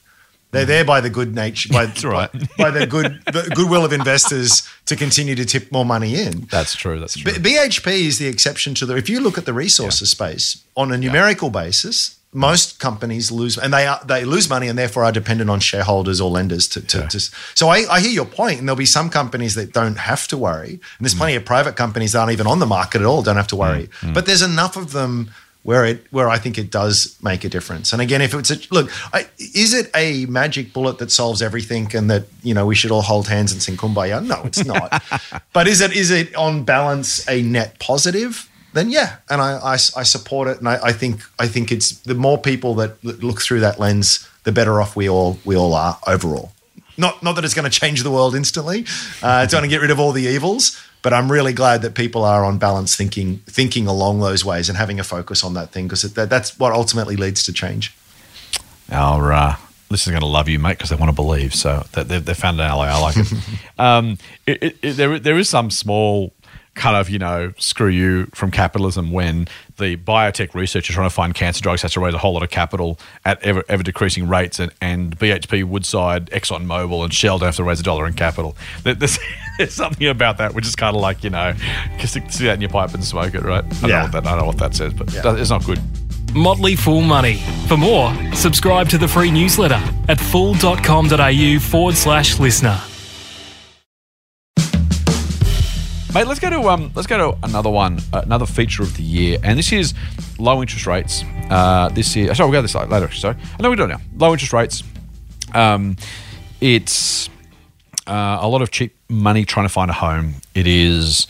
They're hmm. there by the good nature, by, right. by, by the good the goodwill of investors to continue to tip more money in. That's true. That's true. B- BHP is the exception to the. If you look at the resources space on a numerical basis, most companies lose, and they are they lose money, and therefore are dependent on shareholders or lenders to. to, Yeah. to so I, I hear your point, and there'll be some companies that don't have to worry, and there's mm. plenty of private companies that aren't even on the market at all, don't have to worry. Mm. Mm. But there's enough of them. Where it, where I think it does make a difference, and again, if it's a look, I, is it a magic bullet that solves everything, and that you know we should all hold hands and sing kumbaya? No, it's not. but is it is it on balance a net positive? Then yeah, and I, I, I support it, and I, I think I think it's the more people that look through that lens, the better off we all we all are overall. Not not that it's going to change the world instantly, uh, it's going to get rid of all the evils, but I'm really glad that people are on balance thinking thinking along those ways and having a focus on that thing because that, that's what ultimately leads to change. Our uh, listeners are going to love you, mate, because they want to believe. So they- they've, they've found an ally. I like it. um, it, it, it there, there is some small kind of, you know, screw you from capitalism when the biotech researchers trying to find cancer drugs has to raise a whole lot of capital at ever, ever decreasing rates, and, and BHP, Woodside, ExxonMobil, and Shell don't have to raise a dollar in capital. There- There's, there's something about that which is kind of like, you know, stick, stick that in your pipe and smoke it, right? I don't, know, Yeah. what that, I don't know what that says, but Yeah. it's not good. Motley Fool Money. For more, subscribe to the free newsletter at fool.com.au forward slash listener. Mate, let's go to um, let's go to another one, uh, another feature of the year, and this is low interest rates. Uh, this year, sorry, we'll go this later. Sorry, I know we do it now. Low interest rates. Um, it's uh, a lot of cheap money trying to find a home. It is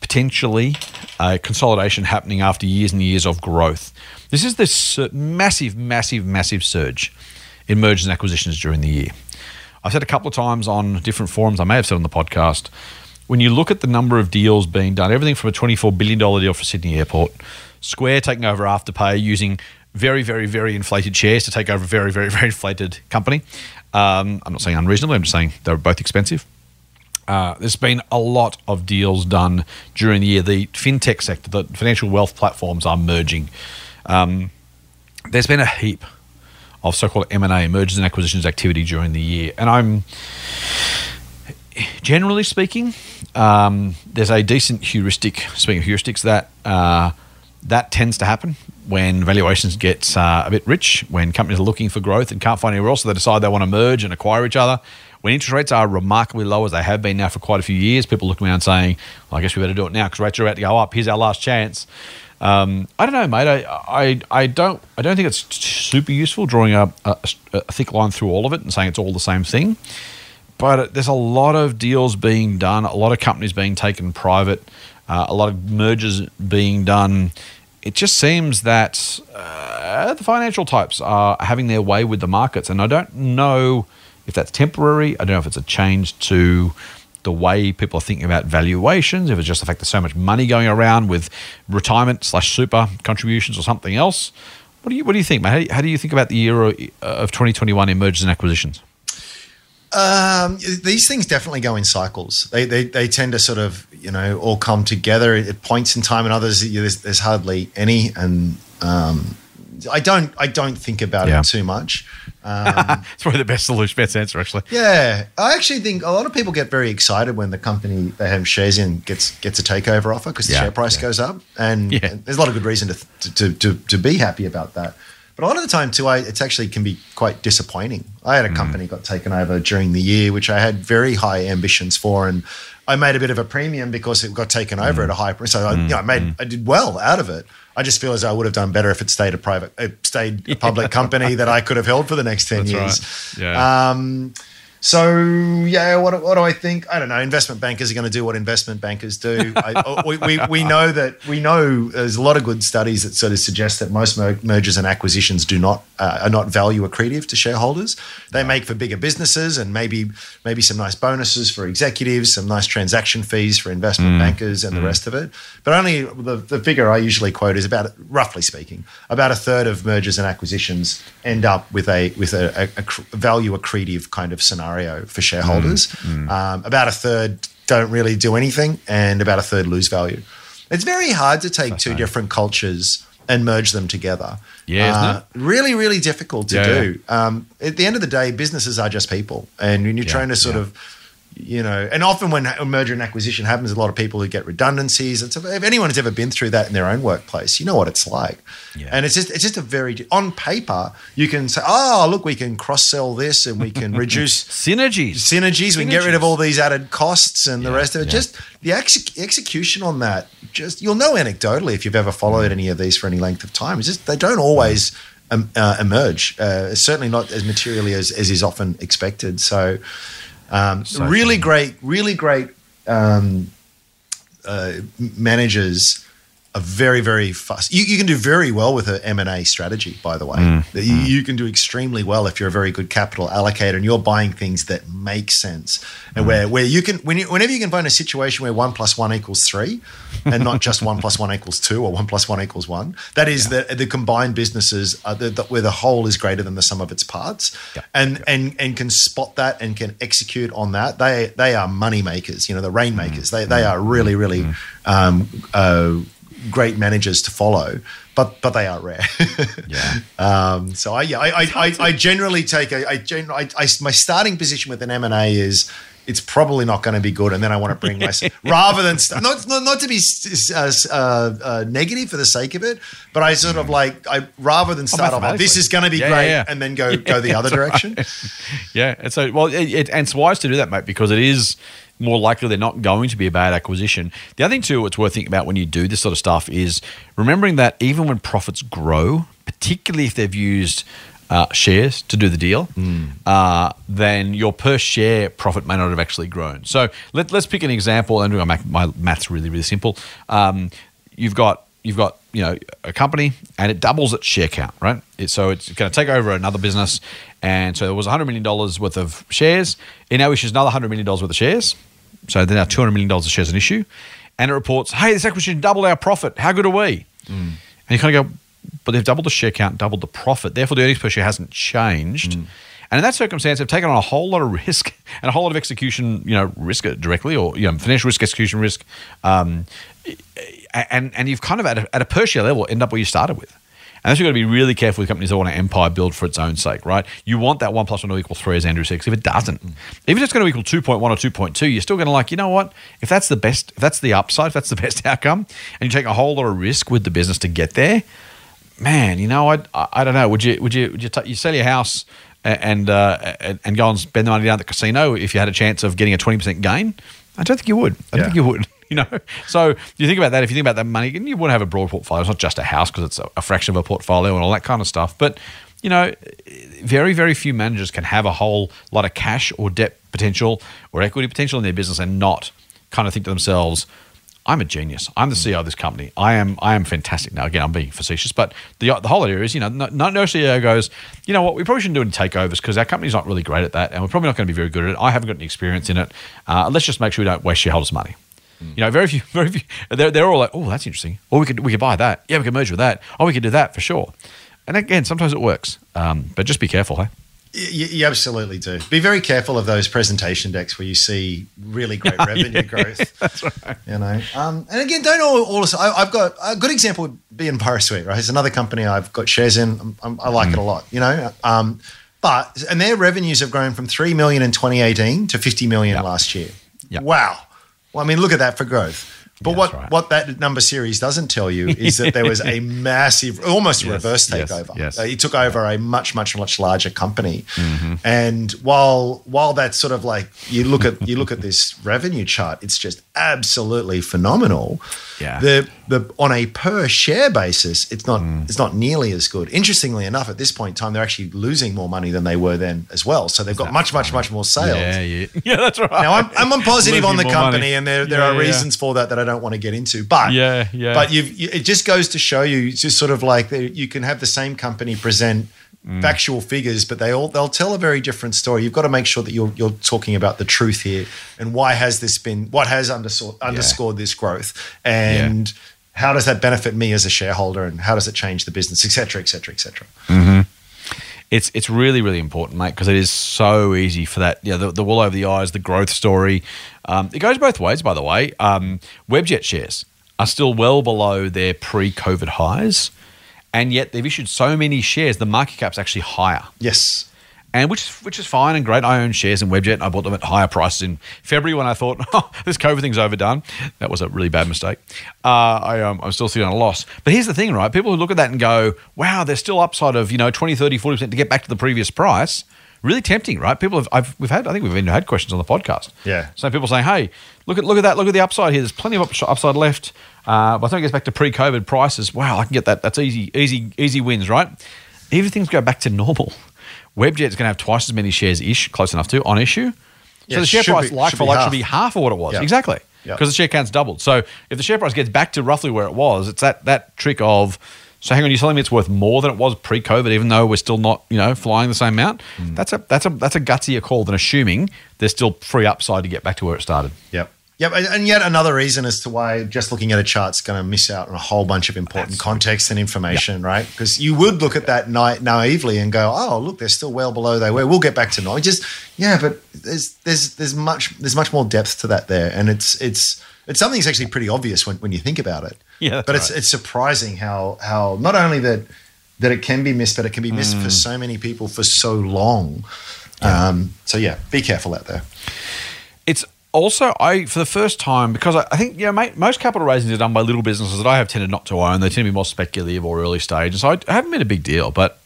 potentially a consolidation happening after years and years of growth. This is this massive, massive, massive surge in mergers and acquisitions during the year. I've said a couple of times on different forums, I may have said on the podcast, when you look at the number of deals being done, everything from a $24 billion deal for Sydney Airport, Square taking over Afterpay using very, very, very inflated shares to take over a very, very, very inflated company. Um, I'm not saying unreasonably, I'm just saying they're both expensive. Uh, there's been a lot of deals done during the year. The fintech sector, the financial wealth platforms are merging. Um, there's been a heap of so-called M&A, mergers and acquisitions activity during the year, and I'm generally speaking, um, there's a decent heuristic. Speaking of heuristics, that uh, that tends to happen when valuations get uh, a bit rich, when companies are looking for growth and can't find anywhere else, so they decide they want to merge and acquire each other. When interest rates are remarkably low, as they have been now for quite a few years, people looking around saying, well, "I guess we better do it now because rates are about to go up. Here's our last chance." Um, I don't know, mate. I, I, I don't I don't think it's super useful drawing a, a, a thick line through all of it and saying it's all the same thing but there's a lot of deals being done, a lot of companies being taken private, uh, a lot of mergers being done. It just seems that uh, the financial types are having their way with the markets, and I don't know if that's temporary. I don't know if it's a change to the way people are thinking about valuations, if it's just the fact there's so much money going around with retirement slash super contributions or something else. What do you What do you think, mate? How do you, how do you think about the year of 2021 in mergers and acquisitions? Um, these things definitely go in cycles. They, they they tend to sort of you know all come together at points in time, and others there's, there's hardly any. And um, I don't I don't think about Yeah. it too much. Um, It's probably the best solution, best answer, actually. yeah, I actually think a lot of people get very excited when the company they have shares in gets gets a takeover offer because the Yeah, share price yeah. goes up, and, and there's a lot of good reason to, to to to be happy about that. But a lot of the time too, I, it's actually can be quite disappointing. I had a mm. company got taken over during the year, which I had very high ambitions for, and I made a bit of a premium because it got taken over mm. at a high price. So I, you know, I made mm. I did well out of it. I just feel as though I would have done better if it stayed a private, it stayed a public company that I could have held for the next ten That's years. right. Yeah. Um, So yeah, what, what do I think? I don't know. Investment bankers are going to do what investment bankers do. I, oh, we, we, we know that we know there's a lot of good studies that sort of suggest that most mer- mergers and acquisitions do not uh, are not value accretive to shareholders. They make for bigger businesses and maybe maybe some nice bonuses for executives, some nice transaction fees for investment bankers, and the rest of it. But only the, the figure I usually quote is about roughly speaking about a third of mergers and acquisitions end up with a with a, a, a cr- value accretive kind of scenario for shareholders. Um, about a third don't really do anything, and about a third lose value. It's very hard to take two different cultures and merge them together. Yeah, Uh, really, really difficult to Yeah, do. Um, at the end of the day, businesses are just people, and when you're Yeah, trying to sort yeah. of you know, and often when a merger and acquisition happens, a lot of people who get redundancies. And so if anyone has ever been through that in their own workplace, you know what it's like. Yeah. And it's just it's just a very on paper you can say, oh look, we can cross sell this and we can reduce Synergies. synergies. We can get rid of all these added costs and the rest of it. yeah. Just the ex- execution on that. Just you'll know anecdotally if you've ever followed any of these for any length of time. It's just they don't always um, uh, emerge. Uh, certainly not as materially as, as is often expected. So, um, So really funny. great, really great um, uh, managers are very, very fast. You, you can do very well with an M&A strategy, by the way. Mm, You, you can do extremely well if you're a very good capital allocator and you're buying things that make sense. Mm. And where, where you can, when you, whenever you can find a situation where one plus one equals three and not just one plus one equals two or one plus one equals one, that is the, the combined businesses are the, the, where the whole is greater than the sum of its parts. Yeah. And, and, and can spot that and can execute on that. They, they are money makers, you know, the rainmakers. They, they are really, really um, uh, great managers to follow, but but they are rare. Yeah. um, so I yeah I I, I, I generally take a I, gen, I, I my starting position with an M and A is. It's probably not going to be good, and then I want to bring myself rather than st- not, not not to be s- s- uh, uh, negative for the sake of it, but I sort of like I rather than start off like, this is going to be Yeah, great, yeah, yeah. and then go go the other direction. Yeah, and so well, it, it, and it's wise to do that, mate, because it is more likely they're not going to be a bad acquisition. The other thing too, it's worth thinking about when you do this sort of stuff is remembering that even when profits grow, particularly if they've used uh, shares to do the deal, uh, then your per share profit may not have actually grown. So let, let's pick an example, and my, my math's really really simple. Um, you've got you've got you know a company and it doubles its share count, right? It, so it's going to take over another business, and so there was hundred million dollars worth of shares. It now issues another hundred million dollars worth of shares. So they're now two hundred million dollars of shares an issue, and it reports, "Hey, this acquisition doubled our profit. How good are we?" And you kind of go, "But they've doubled the share count, doubled the profit. Therefore, the earnings per share hasn't changed." And in that circumstance, they've taken on a whole lot of risk and a whole lot of execution, you know, risk directly or you know, financial risk, execution risk, um, and and you've kind of at a, at a per share level end up where you started with. And that's you've got to be really careful with companies that want an empire build for its own sake, right? You want that one plus one to equal three, as Andrew said. if it doesn't, even if it's just going to equal two point one or two point two, you're still going to like, you know what? If that's the best, if that's the upside, if that's the best outcome, and you take a whole lot of risk with the business to get there, man, you know, I, I, I don't know. Would you would you would you, t- you sell your house and uh, and, and go and spend the money down at the casino if you had a chance of getting a twenty percent gain? I don't think you would. I don't Yeah. think you would. You know, so you think about that. If you think about that money, and you want to have a broad portfolio. It's not just a house because it's a, fraction of a portfolio and all that kind of stuff. But you know, very very few managers can have a whole lot of cash or debt potential or equity potential in their business and not kind of think to themselves, I'm a genius. I'm the CEO of this company. I am I am fantastic. Now again, I'm being facetious, but the the whole idea is, you know, no, no no CEO goes, you know what, we probably shouldn't do any takeovers because our company's not really great at that, and we're probably not going to be very good at it. I haven't got any experience in it. Uh, let's just make sure we don't waste shareholders' money. You know, very few, very few. They're, they're all like, oh, that's interesting. Or we could we could buy that. Yeah, we could merge with that. Oh, we could do that for sure. And again, sometimes it works, um, but just be careful, hey. You, you absolutely do. Be very careful of those presentation decks where you see really great revenue growth. That's right. You know, um, and again, don't all. all I, I've got a good example would be in EnviroSuite, right? It's another company I've got shares in. I'm, I like it a lot. You know, um, but and their revenues have grown from three million in 2018 to 50 million Yeah. last year. Yeah. Wow. Well, I mean, look at that for growth. But Yeah, what, right. what that number series doesn't tell you is that there was a massive, almost a Yes, reverse yes, takeover. yes. Uh, He took over a much, much, much larger company. Mm-hmm. And while while that's sort of like you look at you look at this revenue chart, it's just absolutely phenomenal. Yeah. The the on a per share basis, it's not Mm. it's not nearly as good. Interestingly enough, at this point in time, they're actually losing more money than they were then as well. So they've got much, much, much more sales. Yeah, yeah, yeah. That's right. Now I'm, I'm positive on the company, money. and there there Yeah, are reasons for that that I don't want to get into. But Yeah, yeah. But you've, you, it just goes to show you, it's just sort of like you can have the same company present Mm. factual figures, but they all they'll tell a very different story. You've got to make sure that you're you're talking about the truth here and why has this been what has underscored underscored this growth and. How does that benefit me as a shareholder, and how does it change the business, etc., etc., et cetera, et cetera? it's it's really really important, mate, because it is so easy for that. Yeah, the, the wool over the eyes, the growth story. Um, it goes both ways, by the way. Um, Webjet shares are still well below their pre-COVID highs, and yet they've issued so many shares. The market cap's actually higher. Yes, and which is which is fine and great. I own shares in Webjet. And I bought them at higher prices in February when I thought, oh, this COVID thing's overdone. That was a really bad mistake. Uh, I, um, I'm still sitting on a loss. But here's the thing, right? People who look at that and go, wow, there's still upside of you know 20, 30, 40 percent to get back to the previous price. Really tempting, right? People have I've, we've had I think we've even had questions on the podcast. Yeah. So people saying, hey, look at look at that, look at the upside here. There's plenty of upside left. Uh, by the time it gets back to pre-COVID prices, wow, I can get that. That's easy, easy, easy wins, right? Even if things go back to normal, Webjet's going to have twice as many shares ish, close enough to on issue. So Yeah, the share price, be- like for like, half. should be half of what it was. Yeah. Exactly, Yeah. because the share count's doubled. So if the share price gets back to roughly where it was, it's that that trick of. So hang on, you're telling me it's worth more than it was pre-COVID, even though we're still not, you know, flying the same amount. Mm. That's a that's a that's a gutsier call than assuming there's still free upside to get back to where it started. Yep. Yep. And, and yet another reason as to why just looking at a chart's going to miss out on a whole bunch of important context and information, right? Because you would look at that na- naively and go, "Oh, look, they're still well below they were. We'll get back to normal." Just yeah, but there's there's there's much there's much more depth to that there, and it's it's it's something that's actually pretty obvious when, when you think about it. Yeah, but it's right. it's surprising how how not only that that it can be missed, but it can be missed Mm. for so many people for so long. Um, so yeah, be careful out there. It's also I for the first time because I, I think you know mate, most capital raisings are done by little businesses that I have tended not to own. They tend to be more speculative or early stage, and so I, haven't been a big deal. But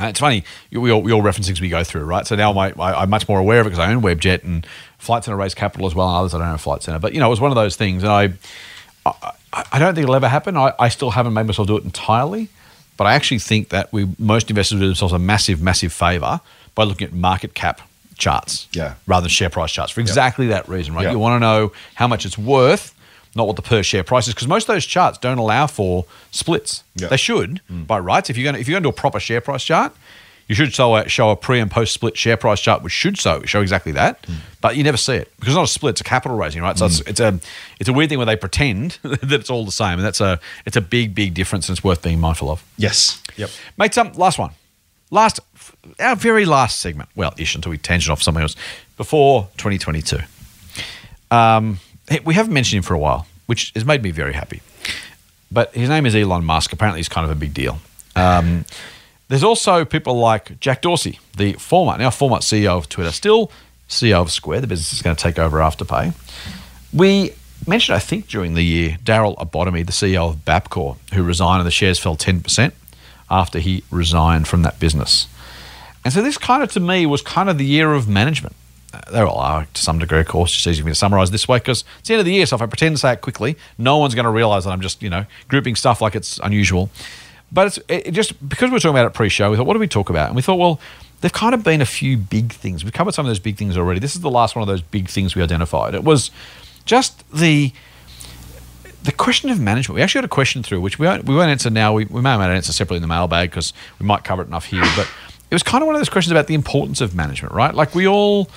uh, it's funny we all, we all reference things we go through, right? So now my, I, I'm much more aware of it because I own Webjet and Flight Centre raised capital as well, and others I don't own Flight Centre. But you know, it was one of those things, and I I, I don't think it'll ever happen. I, I still haven't made myself do it entirely, but I actually think that we most investors do themselves a massive, massive favor by looking at market cap charts, Yeah. rather than share price charts for exactly that reason, right? Yeah. You want to know how much it's worth, not what the per share price is, because most of those charts don't allow for splits. Yeah. They should mm. by rights. If you're going to, if you're going to do a proper share price chart. You should show a, show a pre and post split share price chart, which should show show exactly that, mm. but you never see it because it's not a split; it's a capital raising, right? So it's, mm. it's a it's a weird thing where they pretend that it's all the same, and that's a it's a big big difference, and it's worth being mindful of. Yes. Yep. Mate, some last one, last our very last segment. Well, ish until we tangent off something else before 2022. Um, we haven't mentioned him for a while, which has made me very happy. But his name is Elon Musk. Apparently, he's kind of a big deal. Um, there's also people like Jack Dorsey, the former, now former CEO of Twitter, still CEO of Square. The business is going to take over Afterpay. We mentioned, I think, during the year, Darryl Abotomey, the CEO of Bapcor, who resigned and the shares fell 10% after he resigned from that business. And so this kind of, to me, was kind of the year of management. Uh, They all are to some degree, of course. Just easy for me to summarize this way because it's the end of the year. So if I pretend to say it quickly, no one's going to realize that I'm just, you know, grouping stuff like it's unusual. But it's it just because we are talking about it pre-show, we thought, what do we talk about? And we thought, well, there've kind of been a few big things. We've covered some of those big things already. This is the last one of those big things we identified. It was just the the question of management. We actually had a question through which we won't, we won't answer now. We, we may not answer separately in the mailbag because we might cover it enough here. But it was kind of one of those questions about the importance of management, right? Like we all,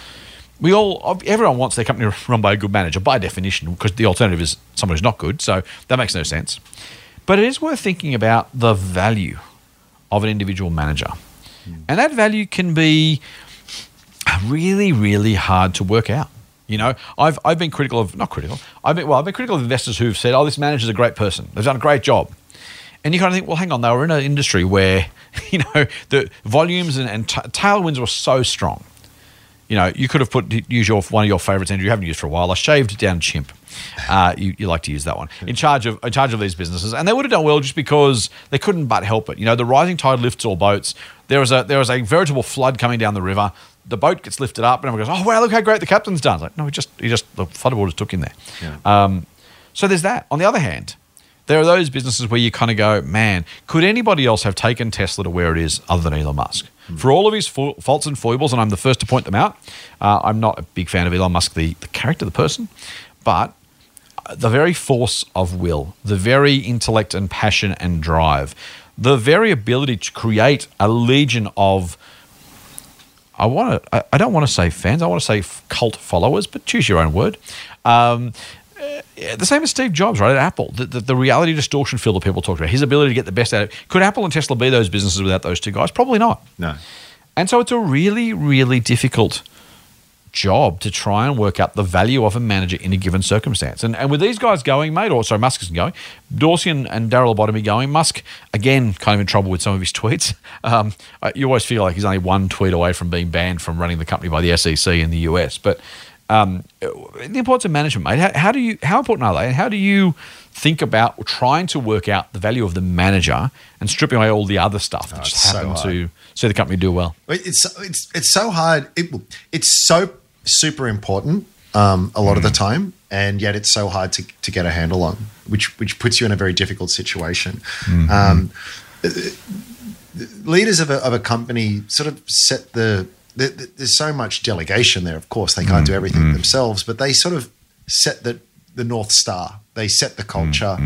we all, everyone wants their company run by a good manager by definition because the alternative is someone who's not good. So that makes no sense. But it is worth thinking about the value of an individual manager. Hmm. And that value can be really, really hard to work out. You know, I've, I've been critical of, not critical, I've been, well, I've been critical of investors who've said, oh, this manager's a great person. They've done a great job. And you kind of think, well, hang on, they were in an industry where, you know, the volumes and, and t- tailwinds were so strong. You know, you could have put, use your, one of your favorites, Andrew, you haven't used for a while, I shaved down chimp. Uh, you, you like to use that one in charge of in charge of these businesses, and they would have done well just because they couldn't but help it. You know, the rising tide lifts all boats. There was a there was a veritable flood coming down the river. The boat gets lifted up, and everyone goes, "Oh wow, look how great the captain's done!" It's like, no, he just he just the floodwaters took him there. Um, so there's that. On the other hand, there are those businesses where you kind of go, man, could anybody else have taken Tesla to where it is other than Elon Musk? For all of his faults and foibles, and I'm the first to point them out, uh, I'm not a big fan of Elon Musk, the, the character, the person, but the very force of will, the very intellect and passion and drive, the very ability to create a legion of I want to. I- don't want to say fans. I want to say cult followers, but choose your own word. Um, uh, the same as Steve Jobs, right? At Apple, the, the, the reality distortion field that people talk about, his ability to get the best out of it. Could Apple and Tesla be those businesses without those two guys? Probably not. No. And so it's a really, really difficult job to try and work out the value of a manager in a given circumstance. And, and with these guys going, mate, or sorry, Musk isn't going, Dorsey and, and Daryl Bottomy going, Musk, again, kind of in trouble with some of his tweets. Um, you always feel like he's only one tweet away from being banned from running the company by the SEC in the US. But um, the importance of management, mate, how, how do you, how important are they? And how do you think about trying to work out the value of the manager and stripping away all the other stuff that Oh, just it's so to see the company do well? It's it's it's so hard. It, it's so super important um, a lot of the time, and yet it's so hard to, to get a handle on, which which puts you in a very difficult situation. Um, leaders of a, of a company sort of set the, the, the there's so much delegation there. Of course, they can't do everything themselves, but they sort of set the the north star. They set the culture,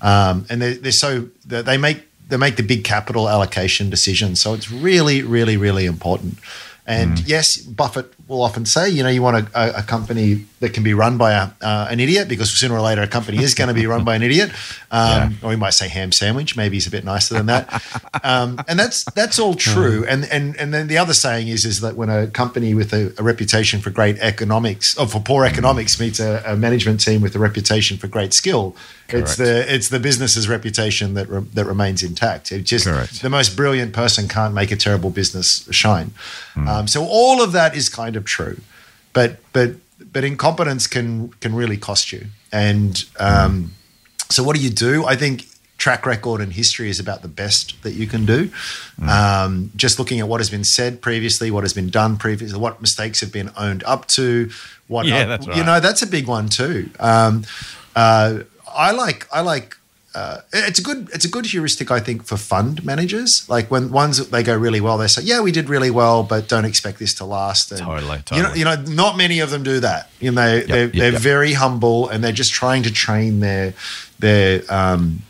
um, and they, they're so they they make they make the big capital allocation decisions. So it's really, really, really important. And yes, Buffett will often say, you know, you want a, a, company that can be run by a, uh, an idiot because sooner or later a company is going to be run by an idiot. Um, Or we might say ham sandwich. Maybe he's a bit nicer than that. Um, and that's that's all true. And and and then the other saying is is that when a company with a, a reputation for great economics or for poor economics meets a, a management team with a reputation for great skill, it's the it's the business's reputation that re- that remains intact. Just Correct. the most brilliant person can't make a terrible business shine. Um, so all of that is kind of true, but but but incompetence can can really cost you. And um, so what do you do? I think track record and history is about the best that you can do. Um, just looking at what has been said previously, what has been done previously, what mistakes have been owned up to, what Yeah, that's right. you know that's a big one too. Um, uh, I like I like. Uh, it's a good it's a good heuristic I think for fund managers. Like when ones that they go really well, they say, "Yeah, we did really well, but don't expect this to last." And, Totally, You know, totally. you know, not many of them do that. You know, they, they're, yep, they're yep. very humble and they're just trying to train their their um,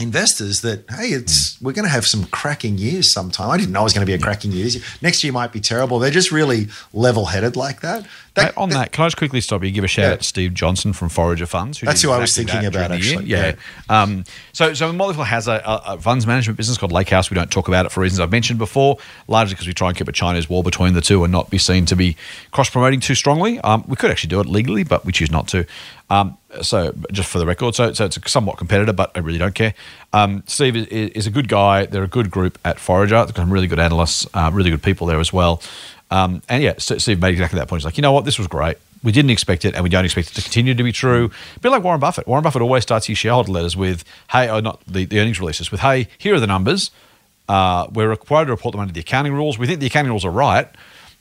investors that hey, it's we're going to have some cracking years sometime. I didn't know it was going to be a cracking year. Next year might be terrible. They're just really level headed like that. Mate, on that, can I just quickly stop you? Give a shout Yeah. out to Steve Johnson from Forager Funds. who That's who I was thinking about, during the year. actually. Yeah. Um, so, so Motley has a, a, a funds management business called Lakehouse. We don't talk about it for reasons I've mentioned before, largely because we try and keep a Chinese wall between the two and not be seen to be cross promoting too strongly. Um, we could actually do it legally, but we choose not to. Um, so, just for the record, so, so it's a somewhat competitor, but I really don't care. Um, Steve is, is a good guy. They're a good group at Forager. They've got some really good analysts, uh, really good people there as well. Um, and yeah, Steve made exactly that point. He's like, you know what, this was great. We didn't expect it, and we don't expect it to continue to be true. A bit like Warren Buffett. Warren Buffett always starts his shareholder letters with, "Hey, or not the, the earnings releases with, hey, here are the numbers. Uh, we're required to report them under the accounting rules. We think the accounting rules are right,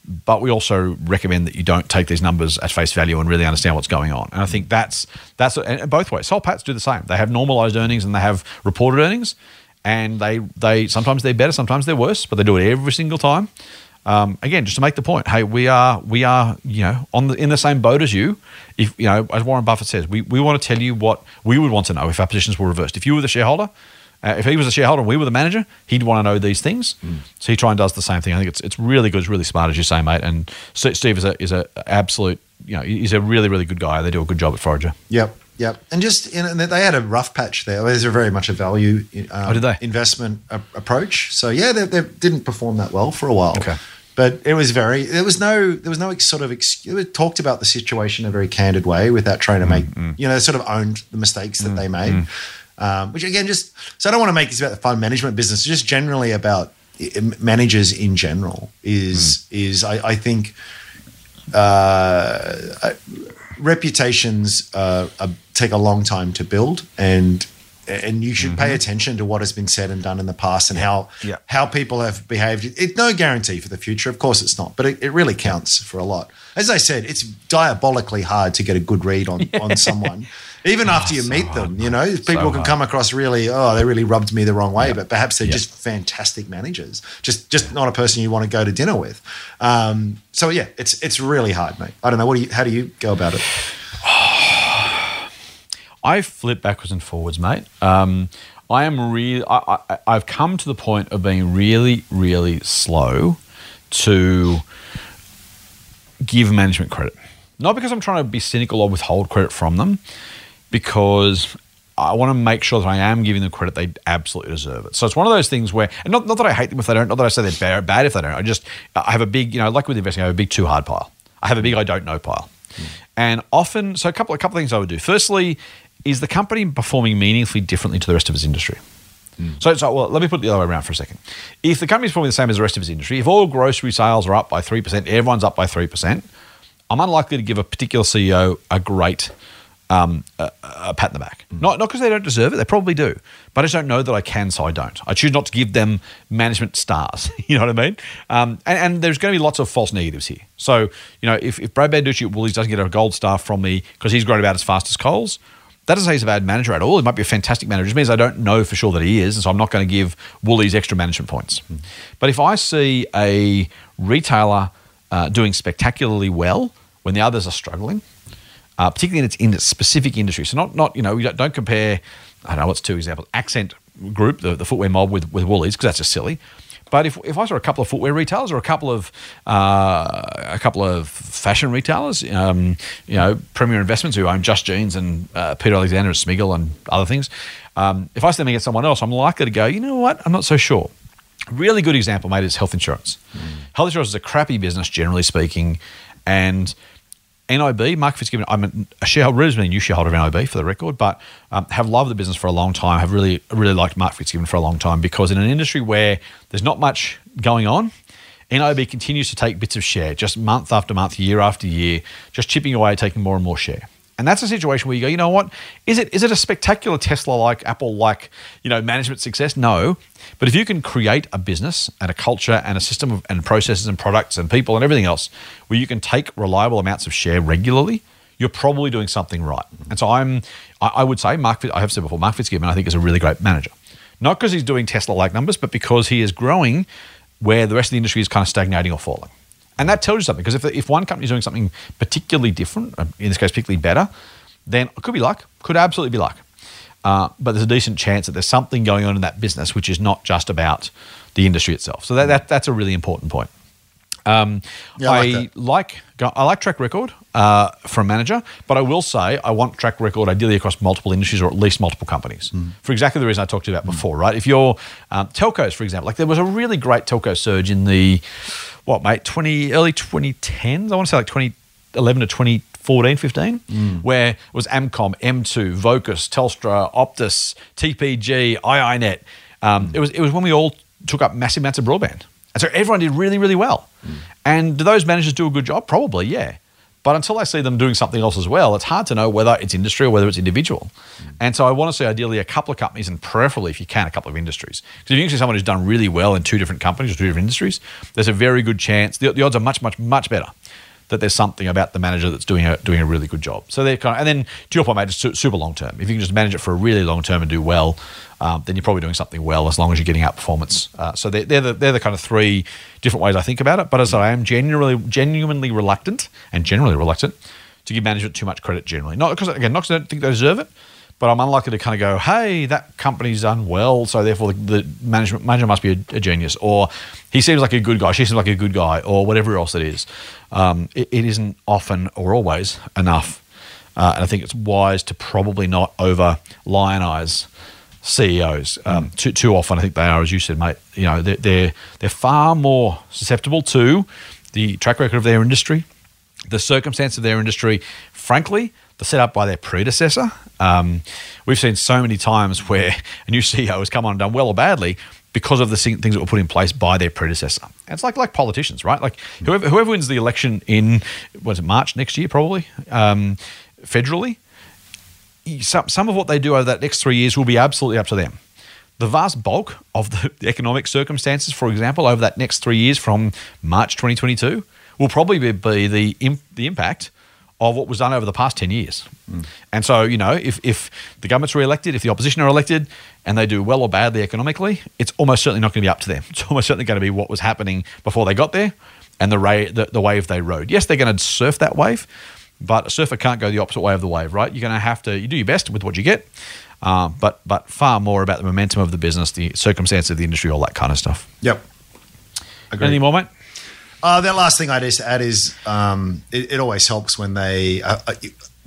but we also recommend that you don't take these numbers at face value and really understand what's going on. And I think that's that's and both ways. Soul Patts do the same. They have normalized earnings and they have reported earnings, and they they sometimes they're better, sometimes they're worse, but they do it every single time. Um, again, just to make the point, hey, we are we are you know on the in the same boat as you. If you know, as Warren Buffett says, we, we want to tell you what we would want to know if our positions were reversed. If you were the shareholder, uh, if he was a shareholder and we were the manager, he'd want to know these things. Mm. So he try and does the same thing. I think it's it's really good, it's really smart, as you say, mate. And Steve is a is a absolute you know he's a really really good guy. They do a good job at Forager. Yep, yep. And just know, they had a rough patch there. There's a very much a value um, Oh, did they? investment a- approach. So yeah, they, they didn't perform that well for a while. Okay. But it was very. There was no. There was no sort of. Ex, it talked about the situation in a very candid way without trying to mm, make. Mm. You know, sort of owned the mistakes that they made. Um, which again, just so I don't want to make this about the fund management business. Just generally about managers in general is is I, I think uh, I- reputations uh, uh, take a long time to build, and and you should pay attention to what has been said and done in the past and how Yeah. how people have behaved. It's no guarantee for the future, of course, it's not, but it, it really counts for a lot. As I said, it's diabolically hard to get a good read on on someone. Even after you meet them, you know, people can hard. come across really, oh, they really rubbed me the wrong way, but perhaps they're just fantastic managers, just just not a person you want to go to dinner with. Um, so yeah, it's it's really hard, mate. I don't know. What do you? How do you go about it? I flip backwards and forwards, mate. Um, I am really. I, I, I've come to the point of being really, really slow to give management credit. Not because I'm trying to be cynical or withhold credit from them, because I want to make sure that I am giving them credit they absolutely deserve it. So it's one of those things where, and not, not that I hate them if they don't, not that I say they're bad, bad if they don't. I just I have a big, you know, like with investing, I have a big too hard pile. I have a big I don't know pile, hmm. and often, so a couple a couple of things I would do. Firstly, is the company performing meaningfully differently to the rest of its industry? Hmm. So, so well, let me put it the other way around for a second. If the company's performing the same as the rest of its industry, if all grocery sales are up by 3%, everyone's up by 3%, I'm unlikely to give a particular CEO a great um, a, a pat in the back. Not not because they don't deserve it, they probably do. But I just don't know that I can, so I don't. I choose not to give them management stars. you know what I mean? Um, and, and there's going to be lots of false negatives here. So, you know, if, if Brad Banducci at Woolies doesn't get a gold star from me because he's grown about as fast as Coles, that doesn't say he's a bad manager at all. He might be a fantastic manager. It just means I don't know for sure that he is, and so I'm not going to give Woolies extra management points. But if I see a retailer uh, doing spectacularly well when the others are struggling, uh, particularly in its, in its specific industry. So not not you know we don't, don't compare. I don't know what's two examples. Accent Group, the, the footwear mob with with Woolies, because that's just silly. But if, if I saw a couple of footwear retailers or a couple of uh, a couple of fashion retailers, um, you know, Premier Investments who own Just Jeans and uh, Peter Alexander and Smiggle and other things, um, if I see them against someone else, I'm likely to go, you know what, I'm not so sure. Really good example, mate, is health insurance. Health insurance is a crappy business, generally speaking, and NIB, Mark Fitzgibbon, I'm a shareholder, reasonably new shareholder of NIB for the record, but um, have loved the business for a long time. Have really, really liked Mark Fitzgibbon for a long time because in an industry where there's not much going on, NIB continues to take bits of share, just month after month, year after year, just chipping away, taking more and more share. And that's a situation where you go, you know what? Is it is it a spectacular Tesla like Apple like you know management success? No, but if you can create a business and a culture and a system of, and processes and products and people and everything else where you can take reliable amounts of share regularly, you're probably doing something right. And so I'm I, would say Mark I have said before Mark Fitzgibbon I think is a really great manager, not because he's doing Tesla like numbers, but because he is growing where the rest of the industry is kind of stagnating or falling. And that tells you something because if, if one company is doing something particularly different, uh, in this case, particularly better, then it could be luck, could absolutely be luck. Uh, but there's a decent chance that there's something going on in that business which is not just about the industry itself. So that, that that's a really important point. Um, Yeah, I I, like like, I like track record uh, for a manager, but I will say I want track record ideally across multiple industries or at least multiple companies for exactly the reason I talked to you about before, right? If you're um, telcos, for example, like there was a really great telco surge in the what, mate, twenty early 2010s. I want to say like 2011 to 2014, 15, mm. where it was Amcom, M2, Vocus, Telstra, Optus, TPG, IINet. Um, mm. It was it was when we all took up massive amounts of broadband. And so everyone did really, really well. Mm. And do those managers do a good job? Probably, yeah. But until I see them doing something else as well, it's hard to know whether it's industry or whether it's individual. And so I want to see ideally a couple of companies and preferably, if you can, a couple of industries. Because if you can see someone who's done really well in two different companies or two different industries, there's a very good chance, the, the odds are much, much, much better that there's something about the manager that's doing a doing a really good job. So they're kind of, and then to your point, mate, it's super long term. If you can just manage it for a really long term and do well, um, then you're probably doing something well as long as you're getting out performance. Uh, so they're, they're the they're the kind of three different ways I think about it. But as I am genuinely genuinely reluctant and generally reluctant to give management too much credit generally. Not because again, not because I don't think they deserve it. But I'm unlikely to kind of go, hey, that company's done well, so therefore the, the management manager must be a, a genius, or he seems like a good guy, she seems like a good guy, or whatever else it is. Um, it, it isn't often or always enough, uh, and I think it's wise to probably not over lionize CEOs. Um, too, too often, I think they are, as you said, mate. You know, they're, they're they're far more susceptible to the track record of their industry, the circumstance of their industry, frankly, the setup by their predecessor. Um, we've seen so many times where a new CEO has come on and done well or badly because of the things that were put in place by their predecessor. And it's like like politicians, right? Like whoever whoever wins the election in what is it March next year, probably um, federally. Some some of what they do over that next three years will be absolutely up to them. The vast bulk of the economic circumstances, for example, over that next three years from March 2022, will probably be, the the impact of what was done over the past 10 years. And so, you know, if, if the government's re-elected, if the opposition are elected, and they do well or badly economically, it's almost certainly not going to be up to them. It's almost certainly going to be what was happening before they got there and the, ra- the, the wave they rode. Yes, they're going to surf that wave, but a surfer can't go the opposite way of the wave, right? You're going to have to, you do your best with what you get, uh, but, but far more about the momentum of the business, the circumstance of the industry, all that kind of stuff. Yep. Agreed. Anything more, mate? Uh, the last thing I just add is um, it, it always helps when they a,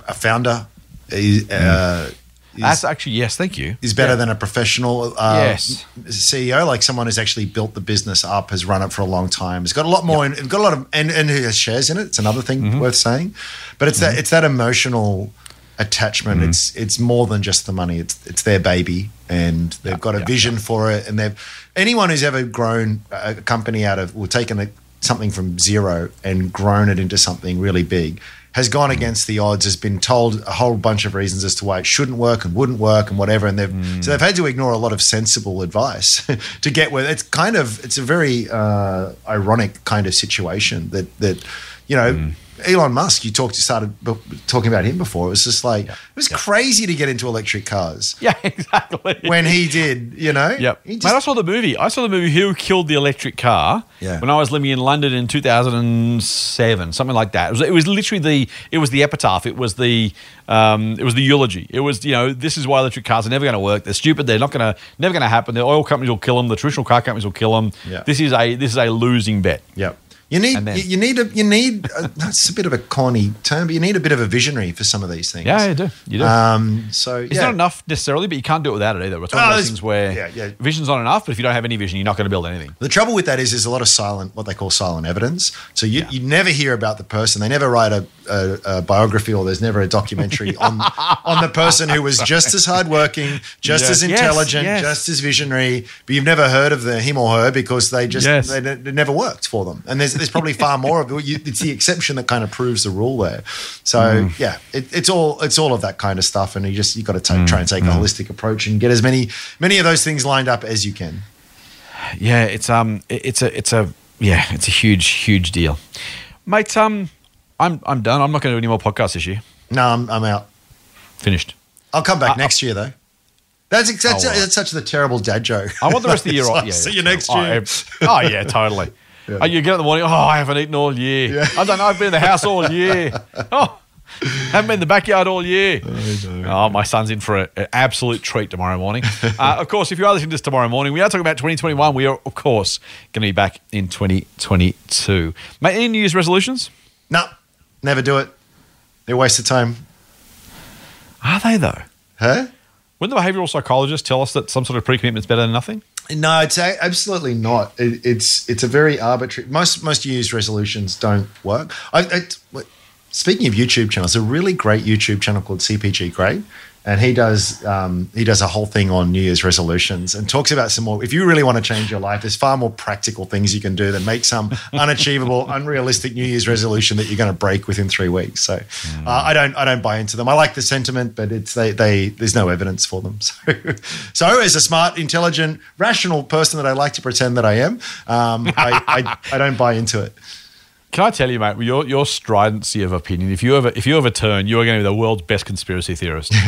a, founder is, uh, is, That's actually, yes, thank you. is better than a professional uh, Yes. CEO, like someone who's actually built the business up, has run it for a long time, has got a lot more, in, got a lot of, and, and who has shares in it. It's another thing Mm-hmm. worth saying, but it's that it's that emotional attachment. Mm-hmm. It's it's more than just the money. It's it's their baby, and they've got a yeah, vision for it, and they've anyone who's ever grown a company out of or taken a, something from zero and grown it into something really big has gone Mm. against the odds, has been told a whole bunch of reasons as to why it shouldn't work and wouldn't work and whatever, and they've Mm. so they've had to ignore a lot of sensible advice to get where it's kind of it's a very uh, ironic kind of situation that that you know. Mm. Elon Musk, you talked, you started b- talking about him before. It was just like it was crazy to get into electric cars Yeah, exactly. when he did. You know, Yep. He Mate, I saw the movie. I saw the movie Who Killed the Electric Car Yeah. when I was living in London in 2007, something like that. It was, it was literally the it was the epitaph. It was the um, it was the eulogy. It was you know this is why electric cars are never going to work. They're stupid. They're not going to never going to happen. The oil companies will kill them. The traditional car companies will kill them. Yeah. This is a this is a losing bet. Yep. You need then- you, need a you need a, that's a bit of a corny term, but you need a bit of a visionary for some of these things. Yeah, you do. You do. Um, so It's yeah. not enough necessarily, but you can't do it without it either. We're talking Oh, about things where yeah, yeah. vision's not enough, but if you don't have any vision, you're not going to build anything. The trouble with that is there's a lot of silent, what they call silent evidence. So you, you never hear about the person. They never write a, a, a biography or there's never a documentary on on the person who was just as hardworking, just Yeah. as intelligent, yes. just as visionary. But you've never heard of the him or her because they just Yes. they, it never worked for them. And there's there's probably far more of it. It's the exception that kind of proves the rule there. So Mm. yeah, it, it's all it's all of that kind of stuff. And you just you got to take, Mm. try and take a holistic approach and get as many many of those things lined up as you can. Yeah, it's um, it- it's a, it's a, yeah, it's a huge, huge deal, mate. Um, I'm, I'm done. I'm not going to do any more podcasts this year. No, I'm, I'm out. Finished. I'll come back Uh, next year though. That's, that's, Oh, that's such the terrible dad joke. I want the rest of the year off. Yeah, See you next oh, year. ev- Oh, yeah, totally. Oh, you get up in the morning. Oh, I haven't eaten all year. Yeah. I don't know. I've been in the house all year. Oh, haven't been in the backyard all year. Oh, my son's in for a- an absolute treat tomorrow morning. uh, of course, if you are listening to this tomorrow morning, we are talking about 2021. We are, of course, going to be back in 2022. Mate, any New Year's resolutions? No, never do it. They're a waste of time. Are they though? Huh? Wouldn't the behavioural psychologists tell us that some sort of pre-commitment is better than nothing? No, it's a, absolutely not. It, it's it's a very arbitrary. Most most Year's resolutions don't work. I, I, speaking of YouTube channels, a really great YouTube channel called CGP Grey, and he does um, he does a whole thing on New Year's resolutions and talks about some more. If you really want to change your life, there's far more practical things you can do than make some unachievable, unrealistic New Year's resolution that you're going to break within three weeks. So uh, I don't I don't buy into them. I like the sentiment, but it's they they there's no evidence for them. So so as a smart, intelligent, rational person that I like to pretend that I am, um, I, I I don't buy into it. Can I tell you, mate, your your stridency of opinion, if you ever if you ever turn, you are going to be the world's best conspiracy theorist.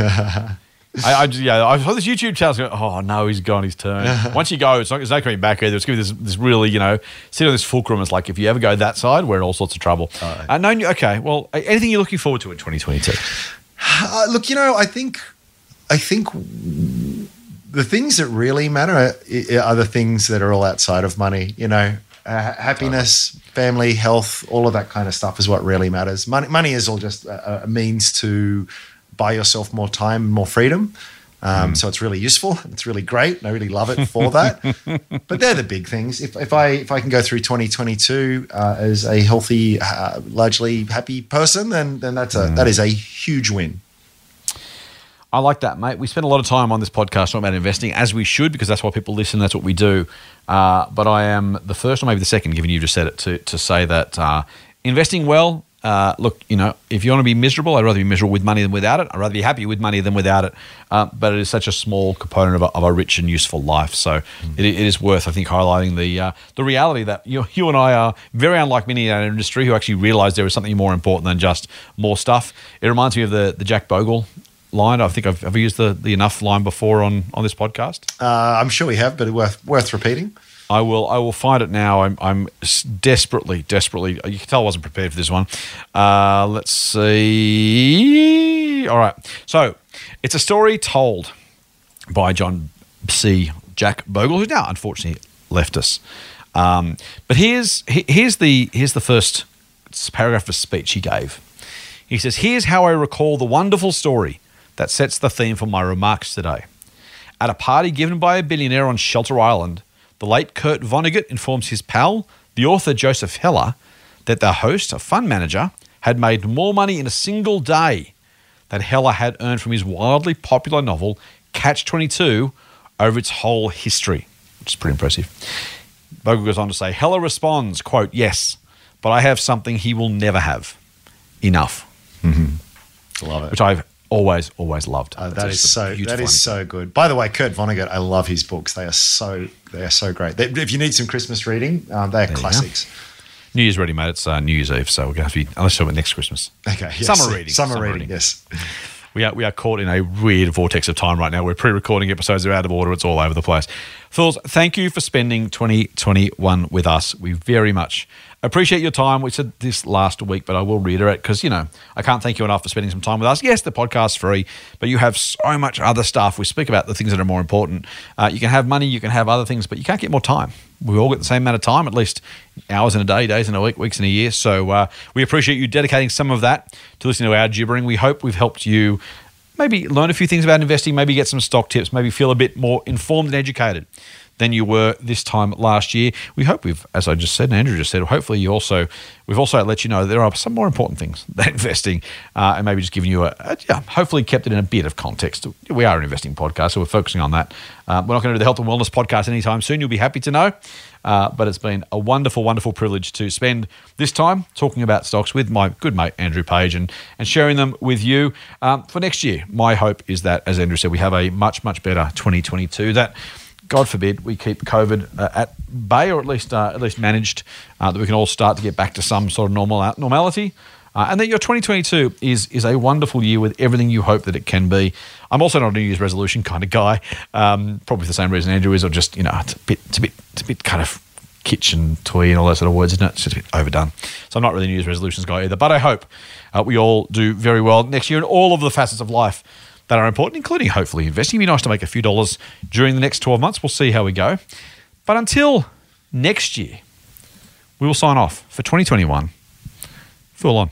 I, I just- yeah, I saw this YouTube channel. Going, oh no, he's gone He's turned. Once you go, it's not, it's not coming back either. It's going to be this, this really, you know, sit on this fulcrum. It's like if you ever go that side, we're in all sorts of trouble. Uh, no, okay. Well, anything you're looking forward to in 2022? Uh, look, you know, I think, I think the things that really matter are, are the things that are all outside of money. You know, uh, happiness, family, health, all of that kind of stuff is what really matters. Money, money is all just a, a means to buy yourself more time, more freedom. Um, So it's really useful. It's really great. and I really love it for that. but they're the big things. If, if I if I can go through 2022 uh, as a healthy, uh, largely happy person, then then that's a that is a huge win. I like that, mate. We spend a lot of time on this podcast talking about investing, as we should, because that's why people listen. That's what we do. Uh, but I am the first, or maybe the second, given you just said it, to to say that uh, investing well. Uh, look, you know, if you want to be miserable, I'd rather be miserable with money than without it. I'd rather be happy with money than without it. Uh, but it is such a small component of a, of a rich and useful life. So it, it is worth, I think, highlighting the uh, the reality that you, you and I are very unlike many in our industry who actually realize there is something more important than just more stuff. It reminds me of the, the Jack Bogle line. I think I've, have used the, the enough line before on, on this podcast. Uh, I'm sure we have, but worth worth repeating. I will I will find it now. I'm I'm desperately desperately. You can tell I wasn't prepared for this one. Uh, let's see. All right. So it's a story told by John C. Jack Bogle, who now unfortunately left us. Um, but here's here's the here's the first paragraph of speech he gave. He says, "Here's how I recall the wonderful story that sets the theme for my remarks today." At a party given by a billionaire on Shelter Island, the late Kurt Vonnegut informs his pal, the author Joseph Heller, that the host, a fund manager, had made more money in a single day than Heller had earned from his wildly popular novel Catch 22 over its whole history, which is pretty impressive. Bogle goes on to say, Heller responds, quote, yes, but I have something he will never have. Enough. Mm-hmm. Love it. Which I've always, always loved. That's that is so. That is so good. By the way, Kurt Vonnegut, I love his books. They are so. They are so great. They, if you need some Christmas reading, um, they are go. classics. New Year's ready, mate. It's uh, New Year's Eve, so we're going to have to be, unless it's next Christmas. Okay. Yes. Summer reading. Summer, reading. Yes. We are, we are caught in a weird vortex of time right now. We're pre recording episodes, they're out of order, it's all over the place. Fools, thank you for spending 2021 with us. We very much appreciate your time. We said this last week, but I will reiterate because, you know, I can't thank you enough for spending some time with us. Yes, the podcast's free, but you have so much other stuff. We speak about the things that are more important. Uh, you can have money, you can have other things, but you can't get more time. We all get the same amount of time, at least hours in a day, days in a week, weeks in a year. So uh, we appreciate you dedicating some of that to listening to our gibbering. We hope we've helped you maybe learn a few things about investing, maybe get some stock tips, maybe feel a bit more informed and educated than you were this time last year. We hope we've, as I just said, and Andrew just said, hopefully you also, we've also let you know there are some more important things than investing, uh, and maybe just giving you a, a- yeah, hopefully kept it in a bit of context. We are an investing podcast, so we're focusing on that. Uh, we're not going to do the health and wellness podcast anytime soon. You'll be happy to know. Uh, but it's been a wonderful, wonderful privilege to spend this time talking about stocks with my good mate Andrew Page and, and sharing them with you um, for next year. My hope is that, as Andrew said, we have a much, much better 2022. That God forbid we keep COVID uh, at bay or at least uh, at least managed, uh, that we can all start to get back to some sort of normal normality. Uh, and that your 2022 is is a wonderful year with everything you hope that it can be. I'm also not a New Year's resolution kind of guy, um, probably for the same reason Andrew is, or just you know it's a bit it's a bit it's a bit kind of kitchen toy and all those sort of words, isn't it? It's just a bit overdone. So I'm not really a New Year's resolutions guy either. But I hope uh, we all do very well next year in all of the facets of life that are important, including hopefully investing. It'd be nice to make a few dollars during the next 12 months. We'll see how we go. But until next year, we will sign off for 2021. Full on.